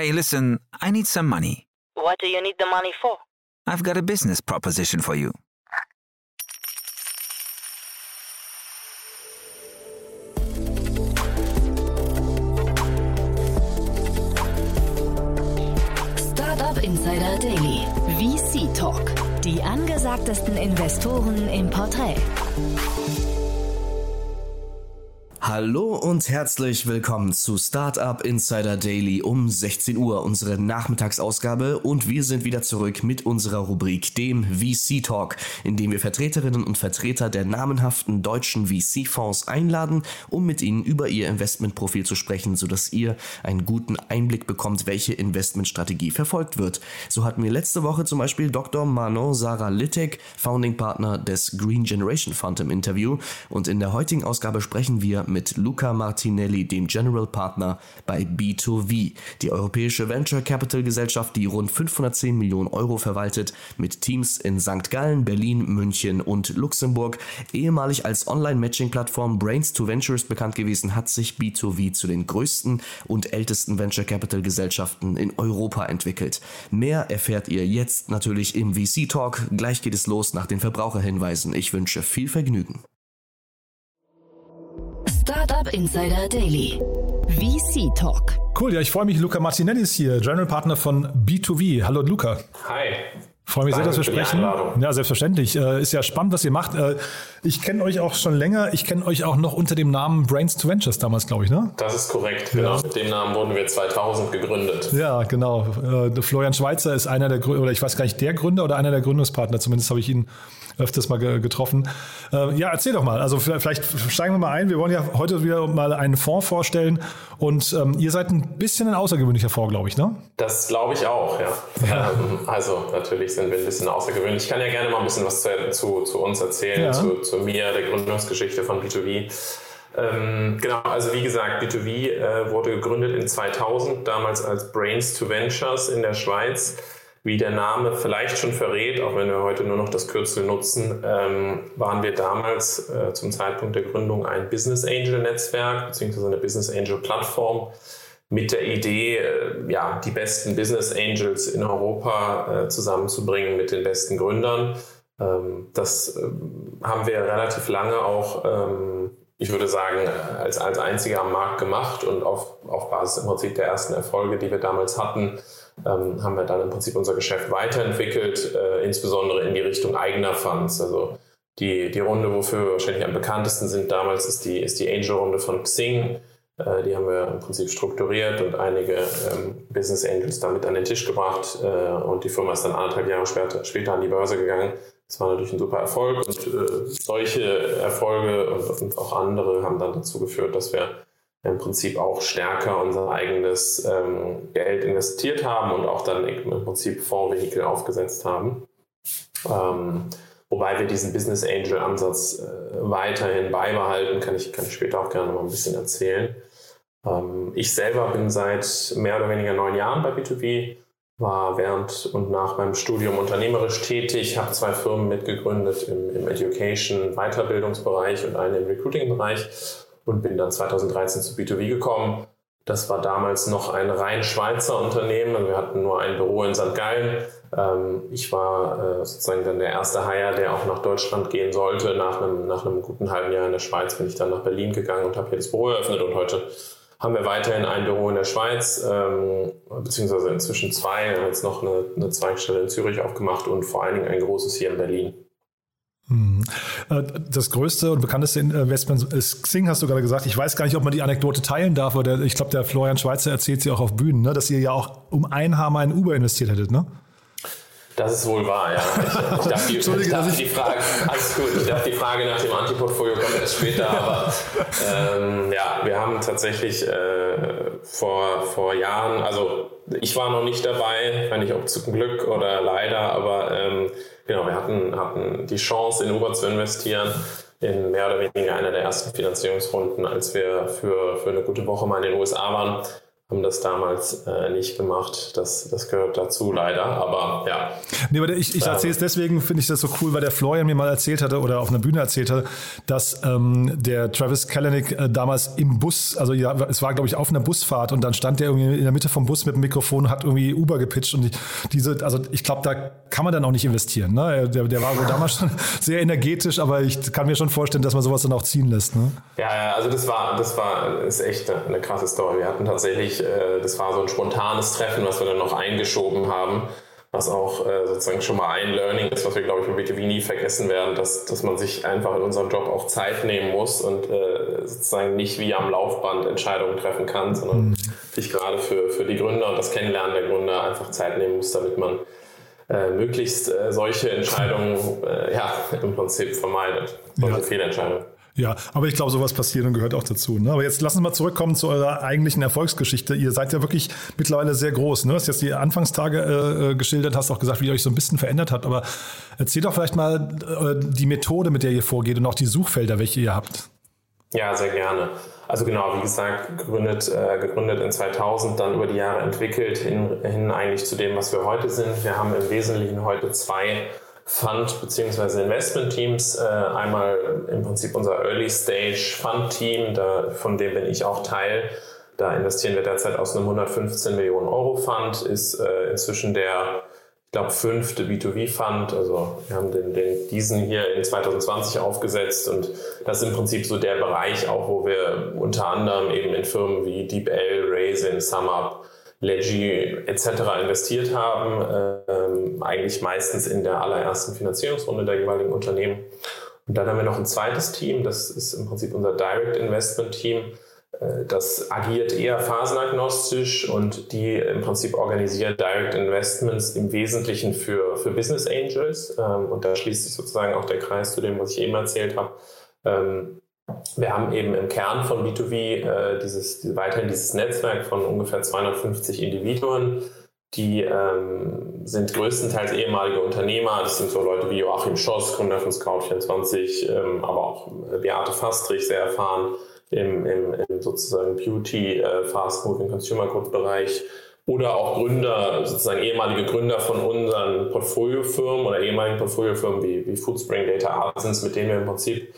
Hey, listen, I need some money. What do you need the money for? I've got a business proposition for you. Startup Insider Daily. VC Talk. Die angesagtesten Investoren im Porträt. Hallo und herzlich willkommen zu Startup Insider Daily um 16 Uhr, unsere Nachmittagsausgabe und wir sind wieder zurück mit unserer Rubrik, dem VC Talk, in dem wir Vertreterinnen und Vertreter der namenhaften deutschen VC-Fonds einladen, um mit ihnen über ihr Investmentprofil zu sprechen, sodass ihr einen guten Einblick bekommt, welche Investmentstrategie verfolgt wird. So hatten wir letzte Woche zum Beispiel Dr. Manon Sarah Littek, Founding Partner des Green Generation Fund im Interview und in der heutigen Ausgabe sprechen wir mit Luca Martinelli, dem General Partner bei B2V, die europäische Venture Capital Gesellschaft, die rund 510 Millionen Euro verwaltet, mit Teams in St. Gallen, Berlin, München und Luxemburg. Ehemalig als Online-Matching-Plattform Brains to Ventures bekannt gewesen, hat sich B2V zu den größten und ältesten Venture Capital Gesellschaften in Europa entwickelt. Mehr erfährt ihr jetzt natürlich im VC Talk. Gleich geht es los nach den Verbraucherhinweisen. Ich wünsche viel Vergnügen. Startup Insider Daily. VC Talk. Cool, ja, ich freue mich. Luca Martinelli ist hier, General Partner von B2V. Hallo Luca. Hi. Freue mich sehr, dass wir sprechen. Ja, selbstverständlich. Äh, ist ja spannend, was ihr macht. Äh, ich kenne euch auch schon länger. Ich kenne euch auch noch unter dem Namen Brains to Ventures damals, glaube ich, ne? Das ist korrekt, genau. Ja. Mit dem Namen wurden wir 2000 gegründet. Ja, genau. Äh, Florian Schweizer ist einer der Gründer, oder ich weiß gar nicht, der Gründer oder einer der Gründungspartner. Zumindest habe ich ihn öfters mal getroffen. Äh, ja, erzähl doch mal. Also vielleicht steigen wir mal ein. Wir wollen ja heute wieder mal einen Fonds vorstellen und ähm, ihr seid ein bisschen ein außergewöhnlicher Fonds, glaube ich, ne? Das glaube ich auch, ja. ja. Ähm, also natürlich sind wir ein bisschen außergewöhnlich. Ich kann ja gerne mal ein bisschen was zu, zu, zu uns erzählen, ja. zu, zu mir, der Gründungsgeschichte von B2B. Ähm, genau, also wie gesagt, B2B äh, wurde gegründet in 2000, damals als Brains to Ventures in der Schweiz wie der Name vielleicht schon verrät, auch wenn wir heute nur noch das Kürzel nutzen, ähm, waren wir damals äh, zum Zeitpunkt der Gründung ein Business Angel Netzwerk bzw. eine Business Angel Plattform mit der Idee, äh, ja, die besten Business Angels in Europa äh, zusammenzubringen mit den besten Gründern. Ähm, das ähm, haben wir relativ lange auch, ähm, ich würde sagen, als, als einziger am Markt gemacht und auf, auf Basis im Prinzip der ersten Erfolge, die wir damals hatten, ähm, haben wir dann im Prinzip unser Geschäft weiterentwickelt, äh, insbesondere in die Richtung eigener Funds. Also die, die Runde, wofür wir wahrscheinlich am bekanntesten sind damals, ist die, ist die Angel-Runde von Xing. Äh, die haben wir im Prinzip strukturiert und einige ähm, Business Angels damit an den Tisch gebracht. Äh, und die Firma ist dann anderthalb Jahre später, später an die Börse gegangen. Das war natürlich ein super Erfolg und äh, solche Erfolge und, und auch andere haben dann dazu geführt, dass wir im Prinzip auch stärker unser eigenes ähm, Geld investiert haben und auch dann im Prinzip Fondsvehikel aufgesetzt haben. Ähm, wobei wir diesen Business Angel Ansatz äh, weiterhin beibehalten, kann ich, kann ich später auch gerne mal ein bisschen erzählen. Ähm, ich selber bin seit mehr oder weniger neun Jahren bei B2B, war während und nach meinem Studium unternehmerisch tätig, habe zwei Firmen mitgegründet im, im Education, Weiterbildungsbereich und eine im Recruiting-Bereich und bin dann 2013 zu B2B gekommen. Das war damals noch ein rein Schweizer Unternehmen. Also wir hatten nur ein Büro in St. Gallen. Ähm, ich war äh, sozusagen dann der erste Hire, der auch nach Deutschland gehen sollte. Nach einem, nach einem guten halben Jahr in der Schweiz bin ich dann nach Berlin gegangen und habe hier das Büro eröffnet. Und heute haben wir weiterhin ein Büro in der Schweiz, ähm, beziehungsweise inzwischen zwei. Wir haben jetzt noch eine, eine Zweigstelle in Zürich aufgemacht und vor allen Dingen ein großes hier in Berlin. Hm. Äh, das größte und bekannteste Investment ist Xing, hast du gerade gesagt. Ich weiß gar nicht, ob man die Anekdote teilen darf, aber ich glaube, der Florian Schweizer erzählt sie auch auf Bühnen, ne? dass ihr ja auch um ein mal in Uber investiert hättet, ne? Das ist wohl wahr, ja. Ich, ich darf, die, ich darf die Frage, alles gut, ich darf die Frage nach dem Antiportfolio kommt erst später, aber ähm, ja, wir haben tatsächlich äh, vor, vor Jahren, also ich war noch nicht dabei, wenn nicht ob zum Glück oder leider, aber ähm, genau, wir hatten, hatten die Chance, in Uber zu investieren in mehr oder weniger einer der ersten Finanzierungsrunden, als wir für, für eine gute Woche mal in den USA waren haben das damals äh, nicht gemacht. Das, das gehört dazu leider, aber ja. Nee, aber ich, ich erzähle es deswegen, finde ich das so cool, weil der Florian mir mal erzählt hatte oder auf einer Bühne erzählt hatte, dass ähm, der Travis Kalanick äh, damals im Bus, also ja, es war glaube ich auf einer Busfahrt und dann stand der irgendwie in der Mitte vom Bus mit dem Mikrofon und hat irgendwie Uber gepitcht und die, diese, also ich glaube, da kann man dann auch nicht investieren. Ne? Der, der war wohl damals schon sehr energetisch, aber ich kann mir schon vorstellen, dass man sowas dann auch ziehen lässt. Ne? Ja, also das war, das war, ist echt eine, eine krasse Story. Wir hatten tatsächlich äh, das war so ein spontanes Treffen, was wir dann noch eingeschoben haben, was auch äh, sozusagen schon mal ein Learning ist, was wir, glaube ich, von B2B nie vergessen werden, dass, dass man sich einfach in unserem Job auch Zeit nehmen muss und äh, sozusagen nicht wie am Laufband Entscheidungen treffen kann, sondern mhm. sich gerade für, für die Gründer und das Kennenlernen der Gründer einfach Zeit nehmen muss, damit man äh, möglichst äh, solche Entscheidungen äh, ja, im Prinzip vermeidet, solche ja. Fehlentscheidungen. Ja, aber ich glaube, sowas passiert und gehört auch dazu. Ne? Aber jetzt lassen wir mal zurückkommen zu eurer eigentlichen Erfolgsgeschichte. Ihr seid ja wirklich mittlerweile sehr groß. Ne? Du hast jetzt die Anfangstage äh, äh, geschildert, hast auch gesagt, wie ihr euch so ein bisschen verändert habt. Aber erzähl doch vielleicht mal äh, die Methode, mit der ihr vorgeht und auch die Suchfelder, welche ihr habt. Ja, sehr gerne. Also genau, wie gesagt, gegründet, äh, gegründet in 2000, dann über die Jahre entwickelt hin, hin eigentlich zu dem, was wir heute sind. Wir haben im Wesentlichen heute zwei Fund- bzw. Investment-Teams. Äh, einmal im Prinzip unser Early Stage Fund-Team, von dem bin ich auch Teil. Da investieren wir derzeit aus einem 115 Millionen Euro Fund, ist äh, inzwischen der, ich glaube, fünfte B2B-Fund. Also wir haben den, den, diesen hier in 2020 aufgesetzt und das ist im Prinzip so der Bereich auch, wo wir unter anderem eben in Firmen wie DeepL, Raisin, SumUp, Leggy etc. investiert haben, ähm, eigentlich meistens in der allerersten Finanzierungsrunde der jeweiligen Unternehmen. Und dann haben wir noch ein zweites Team, das ist im Prinzip unser Direct Investment Team. Äh, das agiert eher phasenagnostisch und die im Prinzip organisieren Direct Investments im Wesentlichen für, für Business Angels. Ähm, und da schließt sich sozusagen auch der Kreis zu dem, was ich eben erzählt habe. Wir haben eben im Kern von B2B äh, dieses, weiterhin dieses Netzwerk von ungefähr 250 Individuen. Die ähm, sind größtenteils ehemalige Unternehmer. Das sind so Leute wie Joachim Schoss, Gründer von Scout24, ähm, aber auch Beate Fastrich, sehr erfahren im, im, im sozusagen Beauty, äh, Fast Moving Consumer Goods Bereich. Oder auch Gründer, sozusagen ehemalige Gründer von unseren Portfoliofirmen oder ehemaligen Portfoliofirmen wie, wie Foodspring Data Arsens, mit denen wir im Prinzip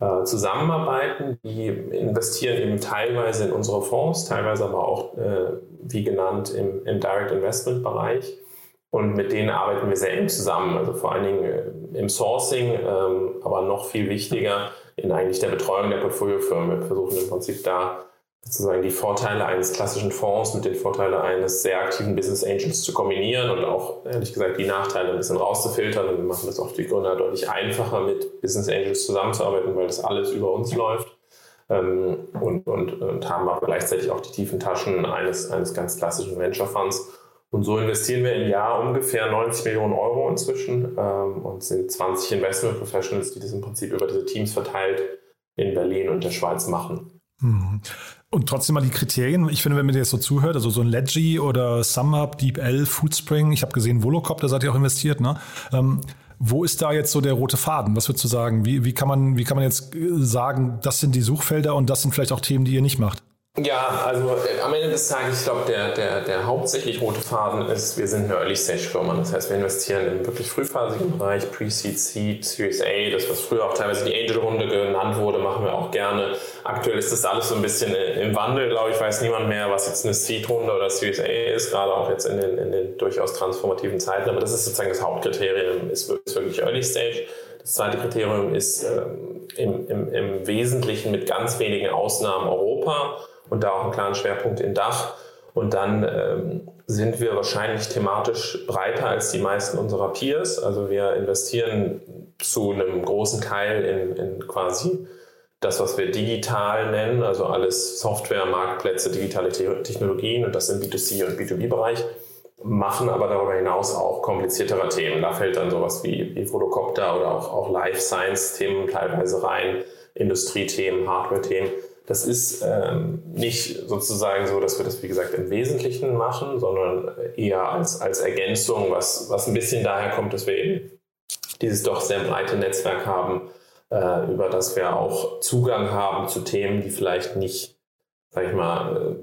äh, zusammenarbeiten. Die investieren eben teilweise in unsere Fonds, teilweise aber auch, äh, wie genannt, im, im Direct Investment Bereich. Und mit denen arbeiten wir sehr eng zusammen, also vor allen Dingen äh, im Sourcing, ähm, aber noch viel wichtiger in eigentlich der Betreuung der Portfoliofirmen. Wir versuchen im Prinzip da sozusagen die Vorteile eines klassischen Fonds mit den Vorteilen eines sehr aktiven Business Angels zu kombinieren und auch ehrlich gesagt die Nachteile ein bisschen rauszufiltern. Und wir machen das auch die Gründer deutlich einfacher, mit Business Angels zusammenzuarbeiten, weil das alles über uns läuft. Ähm, und, und, und haben aber gleichzeitig auch die tiefen Taschen eines, eines ganz klassischen Venture Funds. Und so investieren wir im Jahr ungefähr 90 Millionen Euro inzwischen ähm, und sind 20 Investment Professionals, die das im Prinzip über diese Teams verteilt in Berlin und der Schweiz machen. Und trotzdem mal die Kriterien. Ich finde, wenn man dir jetzt so zuhört, also so ein Ledgy oder SumUp, DeepL, Foodspring, ich habe gesehen, Volocop, da seid ihr auch investiert, ne? Ähm, wo ist da jetzt so der rote Faden? Was würdest du sagen? Wie, wie, kann man, wie kann man jetzt äh, sagen, das sind die Suchfelder und das sind vielleicht auch Themen, die ihr nicht macht? Ja, also äh, am Ende des Tages, ich glaube, der, der, der hauptsächlich rote Faden ist, wir sind eine Early-Stage-Firma. Das heißt, wir investieren im wirklich frühphasigen Bereich, Pre-Seed, Seed, Series A, das, was früher auch teilweise die Angel-Runde genannt wurde, machen wir auch gerne. Aktuell ist das alles so ein bisschen äh, im Wandel, glaube ich, weiß niemand mehr, was jetzt eine Seed-Runde oder Series A ist, gerade auch jetzt in den, in den durchaus transformativen Zeiten. Aber das ist sozusagen das Hauptkriterium, ist wirklich Early-Stage. Das zweite Kriterium ist ähm, im, im, im Wesentlichen mit ganz wenigen Ausnahmen Europa und da auch einen klaren Schwerpunkt in Dach. Und dann ähm, sind wir wahrscheinlich thematisch breiter als die meisten unserer Peers. Also wir investieren zu einem großen Teil in, in quasi das, was wir digital nennen, also alles Software, Marktplätze, digitale Technologien und das im B2C und B2B-Bereich, machen aber darüber hinaus auch kompliziertere Themen. Da fällt dann sowas wie, wie Photocopter oder auch, auch Life Science-Themen teilweise rein, Industriethemen, Hardware-Themen. Das ist ähm, nicht sozusagen so, dass wir das, wie gesagt, im Wesentlichen machen, sondern eher als, als Ergänzung, was, was ein bisschen daher kommt, dass wir eben dieses doch sehr breite Netzwerk haben, äh, über das wir auch Zugang haben zu Themen, die vielleicht nicht, sag ich mal,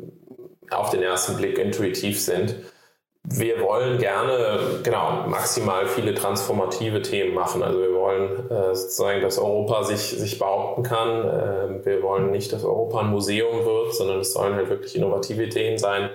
auf den ersten Blick intuitiv sind. Wir wollen gerne genau maximal viele transformative Themen machen. Also wir wollen äh, sozusagen, dass Europa sich, sich behaupten kann. Äh, wir wollen nicht, dass Europa ein Museum wird, sondern es sollen halt wirklich innovative Ideen sein.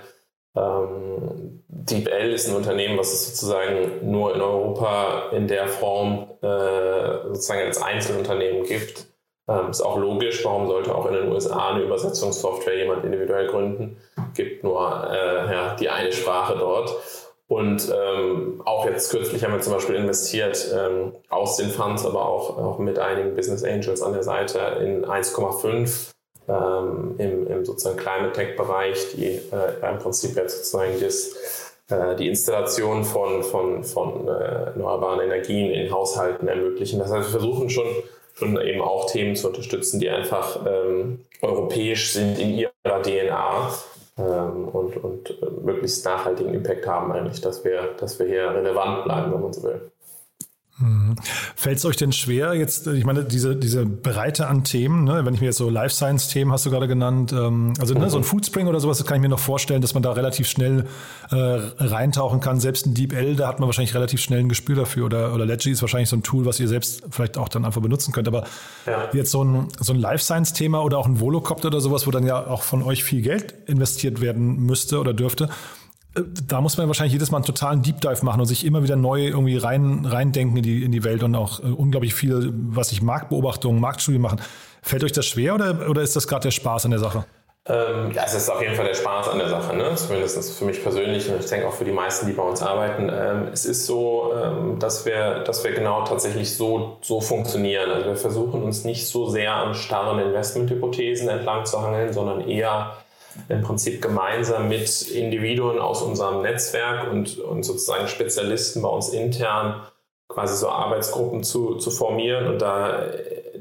Ähm, DeepL ist ein Unternehmen, was es sozusagen nur in Europa in der Form äh, sozusagen als Einzelunternehmen gibt. Ähm, ist auch logisch, warum sollte auch in den USA eine Übersetzungssoftware jemand individuell gründen? Gibt nur äh, ja, die eine Sprache dort. Und ähm, auch jetzt kürzlich haben wir zum Beispiel investiert ähm, aus den Funds, aber auch, auch mit einigen Business Angels an der Seite in 1,5 ähm, im, im sozusagen Climate Tech Bereich, die äh, im Prinzip jetzt sozusagen das, äh, die Installation von, von, von äh, erneuerbaren Energien in Haushalten ermöglichen. Das heißt, wir versuchen schon schon eben auch Themen zu unterstützen, die einfach ähm, europäisch sind in ihrer DNA und, und äh, möglichst nachhaltigen Impact haben eigentlich, dass wir, dass wir hier relevant bleiben, wenn man so will. Mhm. Fällt es euch denn schwer, jetzt, ich meine, diese, diese Breite an Themen, ne, wenn ich mir jetzt so Life Science-Themen hast du gerade genannt, ähm, also ne, so ein mhm. Foodspring oder sowas, das kann ich mir noch vorstellen, dass man da relativ schnell äh, reintauchen kann. Selbst ein DeepL, da hat man wahrscheinlich relativ schnell ein Gespür dafür oder, oder Ledgy ist wahrscheinlich so ein Tool, was ihr selbst vielleicht auch dann einfach benutzen könnt. Aber ja. jetzt so ein, so ein Life Science-Thema oder auch ein Volocopter oder sowas, wo dann ja auch von euch viel Geld investiert werden müsste oder dürfte, da muss man wahrscheinlich jedes Mal einen totalen Deep Dive machen und sich immer wieder neu irgendwie rein, reindenken in die, in die Welt und auch äh, unglaublich viel, was ich Marktbeobachtungen, Marktstudien machen. Fällt euch das schwer oder, oder ist das gerade der Spaß an der Sache? Ähm, ja, es ist auf jeden Fall der Spaß an der Sache, ne? zumindest für mich persönlich und ich denke auch für die meisten, die bei uns arbeiten. Ähm, es ist so, ähm, dass, wir, dass wir genau tatsächlich so, so funktionieren. Also wir versuchen uns nicht so sehr an starren Investmenthypothesen entlang zu hangeln, sondern eher im Prinzip gemeinsam mit Individuen aus unserem Netzwerk und, und sozusagen Spezialisten bei uns intern quasi so Arbeitsgruppen zu, zu formieren und da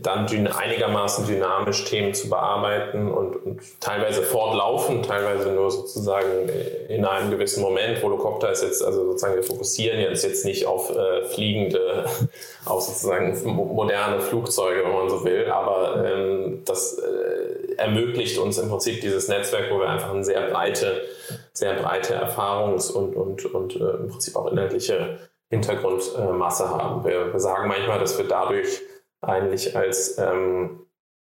dann einigermaßen dynamisch Themen zu bearbeiten und, und, teilweise fortlaufen, teilweise nur sozusagen in einem gewissen Moment. Volocopter ist jetzt, also sozusagen wir fokussieren jetzt, jetzt nicht auf äh, fliegende, auf sozusagen moderne Flugzeuge, wenn man so will, aber ähm, das äh, ermöglicht uns im Prinzip dieses Netzwerk, wo wir einfach eine sehr breite, sehr breite Erfahrungs- und, und, und äh, im Prinzip auch inhaltliche Hintergrundmasse haben. Wir, wir sagen manchmal, dass wir dadurch eigentlich als ähm,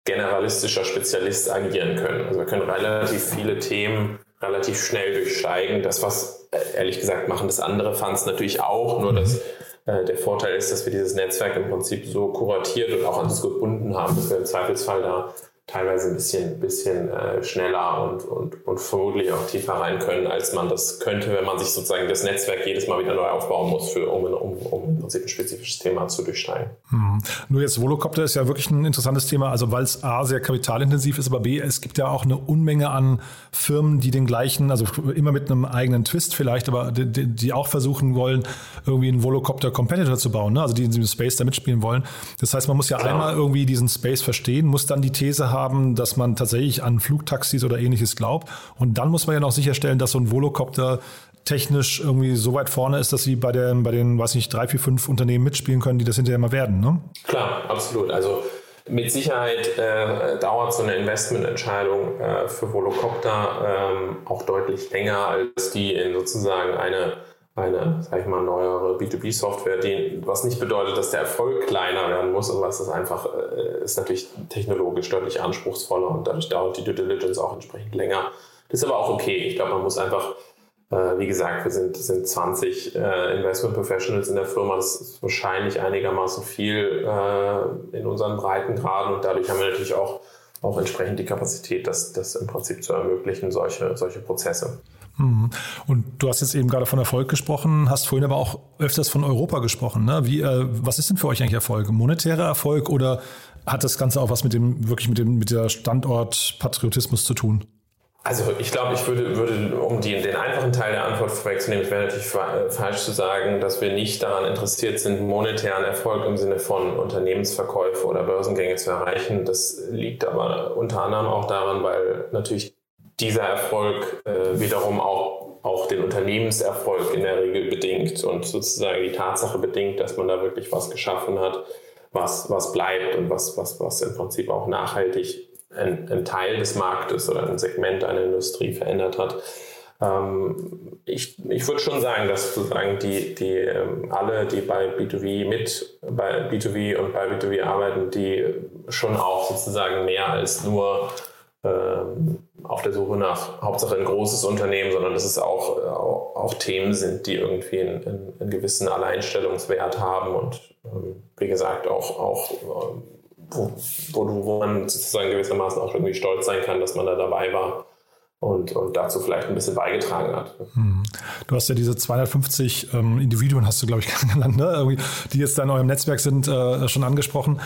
generalistischer Spezialist agieren können. Also wir können relativ viele Themen relativ schnell durchsteigen. Das, was äh, ehrlich gesagt machen das andere Funds natürlich auch, nur dass äh, der Vorteil ist, dass wir dieses Netzwerk im Prinzip so kuratiert und auch an uns gebunden haben, dass wir im Zweifelsfall da teilweise ein bisschen, bisschen äh, schneller und, und, und vermutlich auch tiefer rein können, als man das könnte, wenn man sich sozusagen das Netzwerk jedes Mal wieder neu aufbauen muss, für, um, um, um im Prinzip ein spezifisches Thema zu durchsteigen. Hm. Nur jetzt Volocopter ist ja wirklich ein interessantes Thema, also weil es A sehr kapitalintensiv ist, aber B, es gibt ja auch eine Unmenge an Firmen, die den gleichen, also immer mit einem eigenen Twist vielleicht, aber die, die auch versuchen wollen, irgendwie einen Volocopter-Competitor zu bauen, ne? also die in diesem Space da mitspielen wollen. Das heißt, man muss ja Klar. einmal irgendwie diesen Space verstehen, muss dann die These haben, haben, dass man tatsächlich an Flugtaxis oder ähnliches glaubt. Und dann muss man ja noch sicherstellen, dass so ein Volocopter technisch irgendwie so weit vorne ist, dass sie bei, der, bei den, weiß nicht, drei, vier, fünf Unternehmen mitspielen können, die das hinterher mal werden. Ne? Klar, absolut. Also mit Sicherheit äh, dauert so eine Investmententscheidung äh, für Volocopter ähm, auch deutlich länger als die in sozusagen eine eine, sag ich mal, neuere B2B-Software, was nicht bedeutet, dass der Erfolg kleiner werden muss, aber es ist einfach, äh, ist natürlich technologisch deutlich anspruchsvoller und dadurch dauert die Due Diligence auch entsprechend länger. Das ist aber auch okay. Ich glaube, man muss einfach, äh, wie gesagt, wir sind, sind 20 äh, Investment Professionals in der Firma. Das ist wahrscheinlich einigermaßen viel äh, in unseren Breitengraden und dadurch haben wir natürlich auch, auch entsprechend die Kapazität, das, das im Prinzip zu ermöglichen, solche, solche Prozesse. Mhm. Und du hast jetzt eben gerade von Erfolg gesprochen, hast vorhin aber auch öfters von Europa gesprochen. Ne? Wie, äh, was ist denn für euch eigentlich Erfolg? Monetärer Erfolg oder hat das Ganze auch was mit dem, wirklich mit dem, mit der Standortpatriotismus zu tun? Also ich glaube, ich würde, würde um die, den einfachen Teil der Antwort vorwegzunehmen, es wäre natürlich äh, falsch zu sagen, dass wir nicht daran interessiert sind, monetären Erfolg im Sinne von Unternehmensverkäufe oder Börsengänge zu erreichen. Das liegt aber unter anderem auch daran, weil natürlich dieser Erfolg äh, wiederum auch, auch den Unternehmenserfolg in der Regel bedingt und sozusagen die Tatsache bedingt, dass man da wirklich was geschaffen hat, was, was bleibt und was, was, was im Prinzip auch nachhaltig ein, ein, Teil des Marktes oder ein Segment einer Industrie verändert hat. Ähm, ich ich würde schon sagen, dass sozusagen die, die ähm, alle, die bei B2B mit bei B2B und bei B2B arbeiten, die schon auch sozusagen mehr als nur ähm, auf der Suche nach Hauptsache ein großes Unternehmen, sondern dass es auch, auch, auch Themen sind, die irgendwie einen, einen, einen gewissen Alleinstellungswert haben und ähm, wie gesagt auch, auch ähm, wo, wo, wo man sozusagen gewissermaßen auch irgendwie stolz sein kann, dass man da dabei war und, und dazu vielleicht ein bisschen beigetragen hat. Hm. Du hast ja diese 250 ähm, Individuen, hast du, glaube ich, genannt, ne? die jetzt da in eurem Netzwerk sind, äh, schon angesprochen.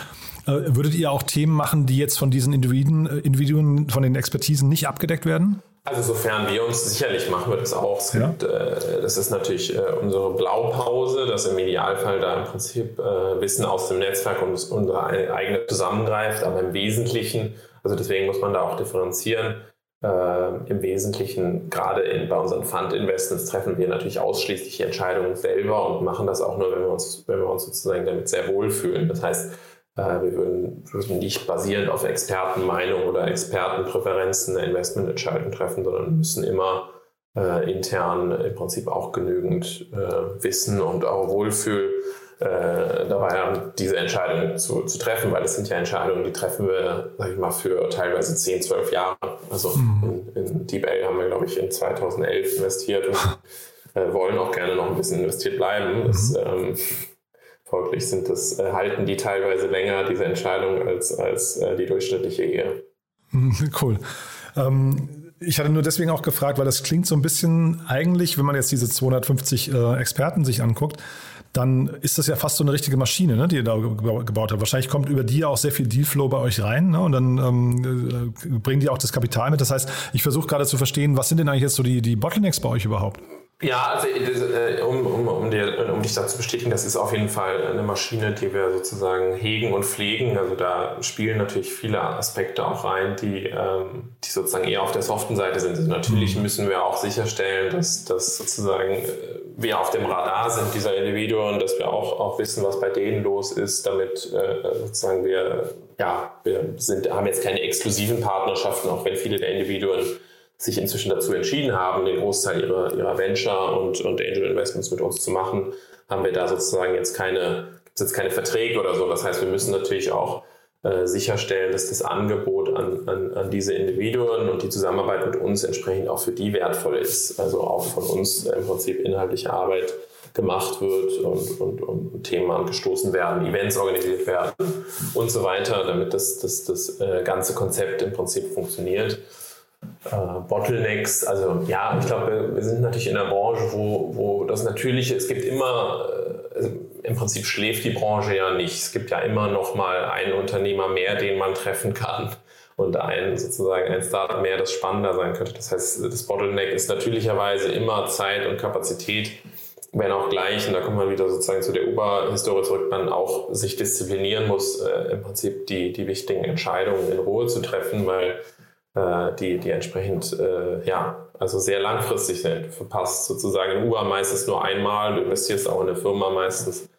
Äh, würdet ihr auch Themen machen, die jetzt von diesen Individuen, äh, Individuen von den Expertisen nicht abgedeckt werden? Also sofern wir uns sicherlich machen wir das auch. Es gibt, äh, das ist natürlich äh, unsere Blaupause, dass im Idealfall da im Prinzip äh, Wissen aus dem Netzwerk und unsere eigene zusammengreift, aber im Wesentlichen, also deswegen muss man da auch differenzieren, äh, im Wesentlichen, gerade in, bei unseren Fund-Investments, treffen wir natürlich ausschließlich die Entscheidungen selber und machen das auch nur, wenn wir uns, wenn wir uns sozusagen damit sehr wohlfühlen. Das heißt, wir würden, würden, nicht basierend auf Expertenmeinung oder Expertenpräferenzen eine Investmententscheidung treffen, sondern müssen immer äh, intern im Prinzip auch genügend äh, Wissen und auch Wohlfühl äh, dabei haben, diese Entscheidung zu, zu, treffen, weil das sind ja Entscheidungen, die treffen wir, sag ich mal, für teilweise 10, 12 Jahre. Also mhm. in, in DeepL haben wir, glaube ich, in 2011 investiert und äh, wollen auch gerne noch ein bisschen investiert bleiben. Das, mhm. ähm, folglich sind das, äh, halten die teilweise länger, diese Entscheidung, als, als äh, die durchschnittliche Ehe. Cool. Ähm, ich hatte nur deswegen auch gefragt, weil das klingt so ein bisschen eigentlich, wenn man jetzt diese 250 äh, Experten sich anguckt, dann ist das ja fast so eine richtige Maschine, ne, die ihr da gebaut habt. Wahrscheinlich kommt über die auch sehr viel Dealflow bei euch rein ne, und dann ähm, äh, bringen die auch das Kapital mit. Das heißt, ich versuche gerade zu verstehen, was sind denn eigentlich jetzt so die, die Bottlenecks bei euch überhaupt? Ja, also äh, um, um, um, dir, um dich da zu bestätigen, das ist auf jeden Fall eine Maschine, die wir sozusagen hegen und pflegen. Also da spielen natürlich viele Aspekte auch rein, die, ähm, die sozusagen eher auf der soften Seite sind. Also natürlich mhm. müssen wir auch sicherstellen, dass, dass sozusagen äh, wir auf dem Radar sind dieser Individuen, dass wir auch, auch wissen, was bei denen los ist, damit äh, sozusagen wir, ja, wir sind, haben jetzt keine exklusiven Partnerschaften, auch wenn viele der Individuen sich inzwischen dazu entschieden haben, den Großteil ihrer, ihrer Venture und, und Angel Investments mit uns zu machen, haben wir da sozusagen jetzt keine, jetzt keine Verträge oder so. Das heißt, wir müssen natürlich auch äh, sicherstellen, dass das Angebot an, an, an diese Individuen und die Zusammenarbeit mit uns entsprechend auch für die wertvoll ist. Also auch von uns im Prinzip inhaltliche Arbeit gemacht wird und, und, und Themen angestoßen werden, Events organisiert werden und so weiter, damit das, das, das äh, ganze Konzept im Prinzip funktioniert äh, Bottlenecks. Also ja, ich glaube, wir sind natürlich in einer Branche, wo, wo das Natürliche, es gibt immer, äh, also im Prinzip schläft die Branche ja nicht. Es gibt ja immer noch mal einen Unternehmer mehr, den man treffen kann und ein sozusagen ein Startup mehr, das spannender sein könnte. Das heißt, das Bottleneck ist natürlicherweise immer Zeit und Kapazität, wenn auch gleich, und da kommt man wieder sozusagen zu der Uber-Historie zurück, man auch sich disziplinieren muss, äh, im Prinzip die, die wichtigen Entscheidungen in Ruhe zu treffen, weil die, die entsprechend, äh, ja, also sehr langfristig sind. Verpasst sozusagen in Uber meistens nur einmal, du investierst auch in eine Firma meistens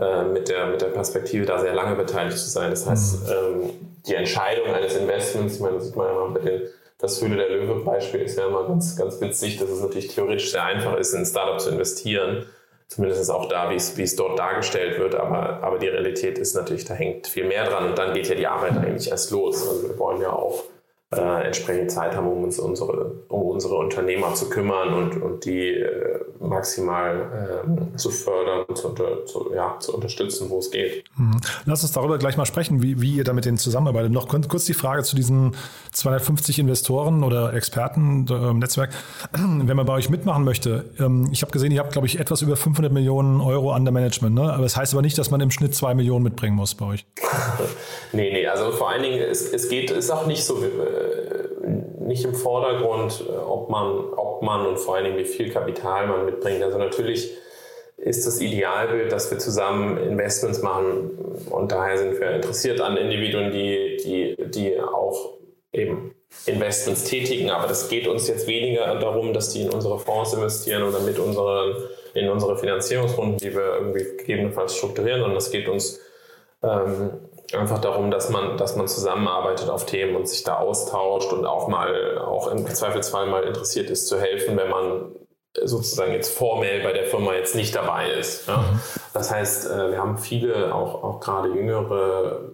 äh, mit, der, mit der Perspektive, da sehr lange beteiligt zu sein. Das heißt, mhm. ähm, die Entscheidung eines Investments, ich meine, das sieht man ja mal mit den das Höhle der Löwe-Beispiel ist ja immer ganz, ganz witzig, dass es natürlich theoretisch sehr einfach ist, in ein Startup zu investieren. Zumindest auch da, wie es, wie es dort dargestellt wird. Aber, aber die Realität ist natürlich, da hängt viel mehr dran. Und dann geht ja die Arbeit eigentlich erst los. Also wir wollen ja auch äh, entsprechend Zeit haben, um uns unsere, um unsere Unternehmer zu kümmern und, und die äh, maximal äh, zu fördern, zu, unter, zu, ja, zu unterstützen, wo es geht. Mhm. Lass uns darüber gleich mal sprechen, wie, wie ihr da mit denen zusammenarbeitet. Noch kurz die Frage zu diesen 250 Investoren oder Experten im Netzwerk. Wenn man bei euch mitmachen möchte, ähm, ich habe gesehen, ihr habt, glaube ich, etwas über 500 Millionen Euro an der Management. Ne? Aber das heißt aber nicht, dass man im Schnitt zwei Millionen mitbringen muss bei euch. nee, nee, also vor allen Dingen, es, es geht, ist auch nicht so äh, nicht im Vordergrund, äh, ob man, ob man und vor allen Dingen wie viel Kapital man mitbringt. Also natürlich ist das Idealbild, dass wir zusammen Investments machen und daher sind wir interessiert an Individuen, die, die, die auch eben Investments tätigen, aber das geht uns jetzt weniger darum, dass die in unsere Fonds investieren oder mit unseren, in unsere Finanzierungsrunden, die wir irgendwie gegebenenfalls strukturieren, sondern es geht uns ähm, einfach darum, dass man, dass man zusammenarbeitet auf Themen und sich da austauscht und auch mal, auch im Zweifelsfall mal interessiert ist zu helfen, wenn man sozusagen jetzt formell bei der Firma jetzt nicht dabei ist. Ja. Mhm. Das heißt, äh, wir haben viele, auch, auch gerade jüngere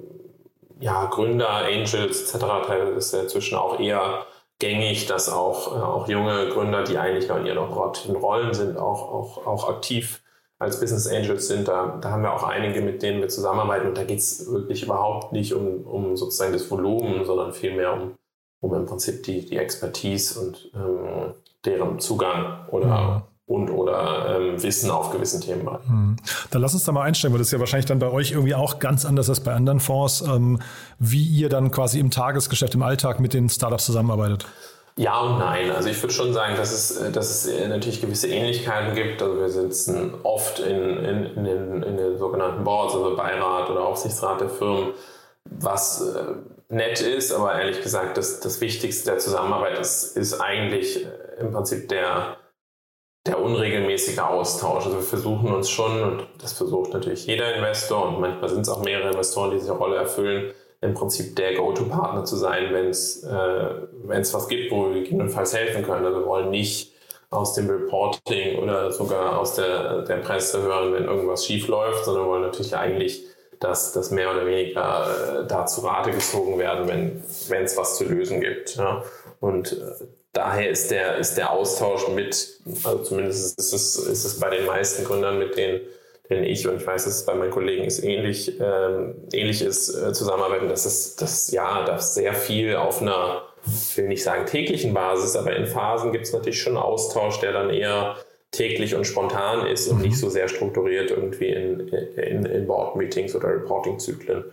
ja, Gründer, Angels etc. Teilweise ist ja inzwischen auch eher gängig, dass auch, äh, auch junge Gründer, die eigentlich noch in ihren operativen Rollen sind, auch, auch, auch aktiv als Business Angels sind. Da, da haben wir auch einige, mit denen wir zusammenarbeiten. Und da geht es wirklich überhaupt nicht um, um sozusagen das Volumen, sondern vielmehr um, um im Prinzip die, die Expertise und ähm, deren Zugang oder ja. und oder ähm, Wissen auf gewissen Themen. Mhm. Dann lass uns da mal einstellen, weil das ist ja wahrscheinlich dann bei euch irgendwie auch ganz anders als bei anderen Fonds, ähm, wie ihr dann quasi im Tagesgeschäft, im Alltag mit den Startups zusammenarbeitet. Ja und nein. Also ich würde schon sagen, dass es, äh, dass es äh, natürlich gewisse Ähnlichkeiten gibt. Also wir sitzen oft in, in, in, den, in den sogenannten Boards, also Beirat oder Aufsichtsrat der Firmen, was äh, nett ist, aber ehrlich gesagt, das, das Wichtigste der Zusammenarbeit ist, ist eigentlich im Prinzip der, der unregelmäßige Austausch. Also wir versuchen uns schon, und das versucht natürlich jeder Investor, und manchmal sind es auch mehrere Investoren, die diese Rolle erfüllen, im Prinzip der Go-To-Partner zu sein, wenn es äh, was gibt, wo wir gegebenenfalls helfen können. Also wir wollen nicht aus dem Reporting oder sogar aus der, der Presse hören, wenn irgendwas schief läuft, sondern wollen natürlich eigentlich, dass das mehr oder weniger äh, da zu Rate gezogen werden, wenn es was zu lösen gibt. Ja. Und äh, daher ist der, ist der Austausch mit, also zumindest ist es, ist es bei den meisten Gründern, mit denen denn ich, und ich weiß, dass es bei meinen Kollegen ist ähnlich, ähm, ähnlich ist, äh, zusammenarbeiten, dass es, dass, ja, dass sehr viel auf einer, ich will nicht sagen täglichen Basis, aber in Phasen gibt es natürlich schon Austausch, der dann eher täglich und spontan ist und mhm. nicht so sehr strukturiert irgendwie in, in, in Board-Meetings oder Reporting-Zyklen.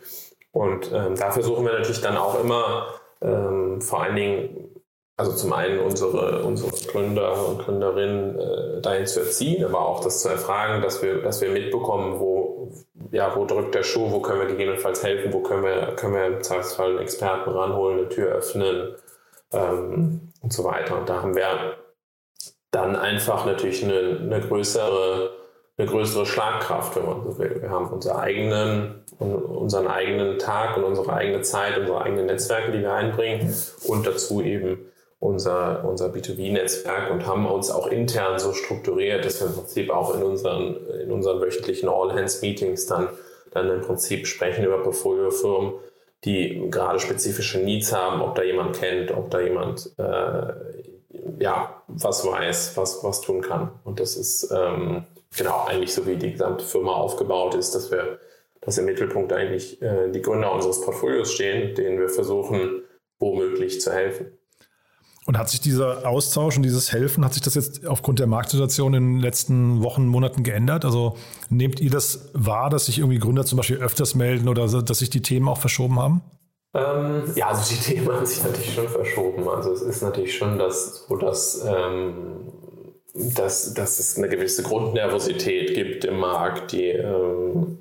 Und ähm, da versuchen wir natürlich dann auch immer, ähm, vor allen Dingen also zum einen unsere, unsere Gründer und Gründerinnen äh, dahin zu erziehen, aber auch das zu erfragen, dass wir, dass wir mitbekommen, wo, ja, wo drückt der Schuh, wo können wir gegebenenfalls helfen, wo können wir, können wir im Zweifelsfall einen Experten ranholen, eine Tür öffnen ähm, und so weiter. Und da haben wir dann einfach natürlich eine, eine größere eine größere Schlagkraft, wenn man so will. Wir haben unseren eigenen, unseren eigenen Tag und unsere eigene Zeit, unsere eigenen Netzwerke, die wir einbringen und dazu eben unser, unser B2B-Netzwerk und haben uns auch intern so strukturiert, dass wir im Prinzip auch in unseren, in unseren wöchentlichen All-Hands-Meetings dann, dann im Prinzip sprechen über Portfoliofirmen, die gerade spezifische Needs haben, ob da jemand kennt, ob da jemand äh, ja, was weiß, was, was tun kann. Und das ist ähm, genau eigentlich so, wie die gesamte Firma aufgebaut ist, dass wir, dass im Mittelpunkt eigentlich äh, die Gründer unseres Portfolios stehen, denen wir versuchen, womöglich zu helfen. Und hat sich dieser Austausch und dieses Helfen, hat sich das jetzt aufgrund der Marktsituation in den letzten Wochen, Monaten geändert? Also nehmt ihr das wahr, dass sich irgendwie Gründer zum Beispiel öfters melden oder dass sich die Themen auch verschoben haben? Ähm, ja, also die Themen haben sich natürlich schon verschoben. Also es ist natürlich schon das, so dass, ähm, dass, dass es eine gewisse Grundnervosität gibt im Markt, die ähm,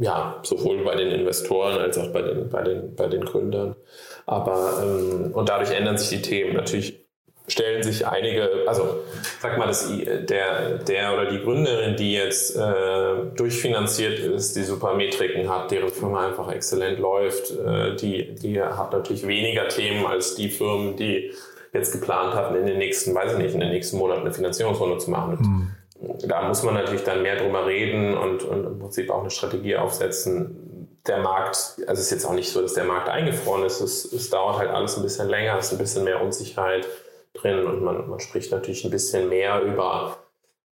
ja sowohl bei den Investoren als auch bei den, bei den, bei den Gründern. Aber ähm, und dadurch ändern sich die Themen. Natürlich stellen sich einige, also sag mal, dass der, der oder die Gründerin, die jetzt äh, durchfinanziert ist, die super Metriken hat, deren Firma einfach exzellent läuft, äh, die, die hat natürlich weniger Themen als die Firmen, die jetzt geplant hatten, in den nächsten, weiß ich nicht, in den nächsten Monaten eine Finanzierungsrunde zu machen. Mhm. Da muss man natürlich dann mehr drüber reden und, und im Prinzip auch eine Strategie aufsetzen, der Markt, also es ist jetzt auch nicht so, dass der Markt eingefroren ist. Es, es dauert halt alles ein bisschen länger, es ist ein bisschen mehr Unsicherheit drin und man, man spricht natürlich ein bisschen mehr über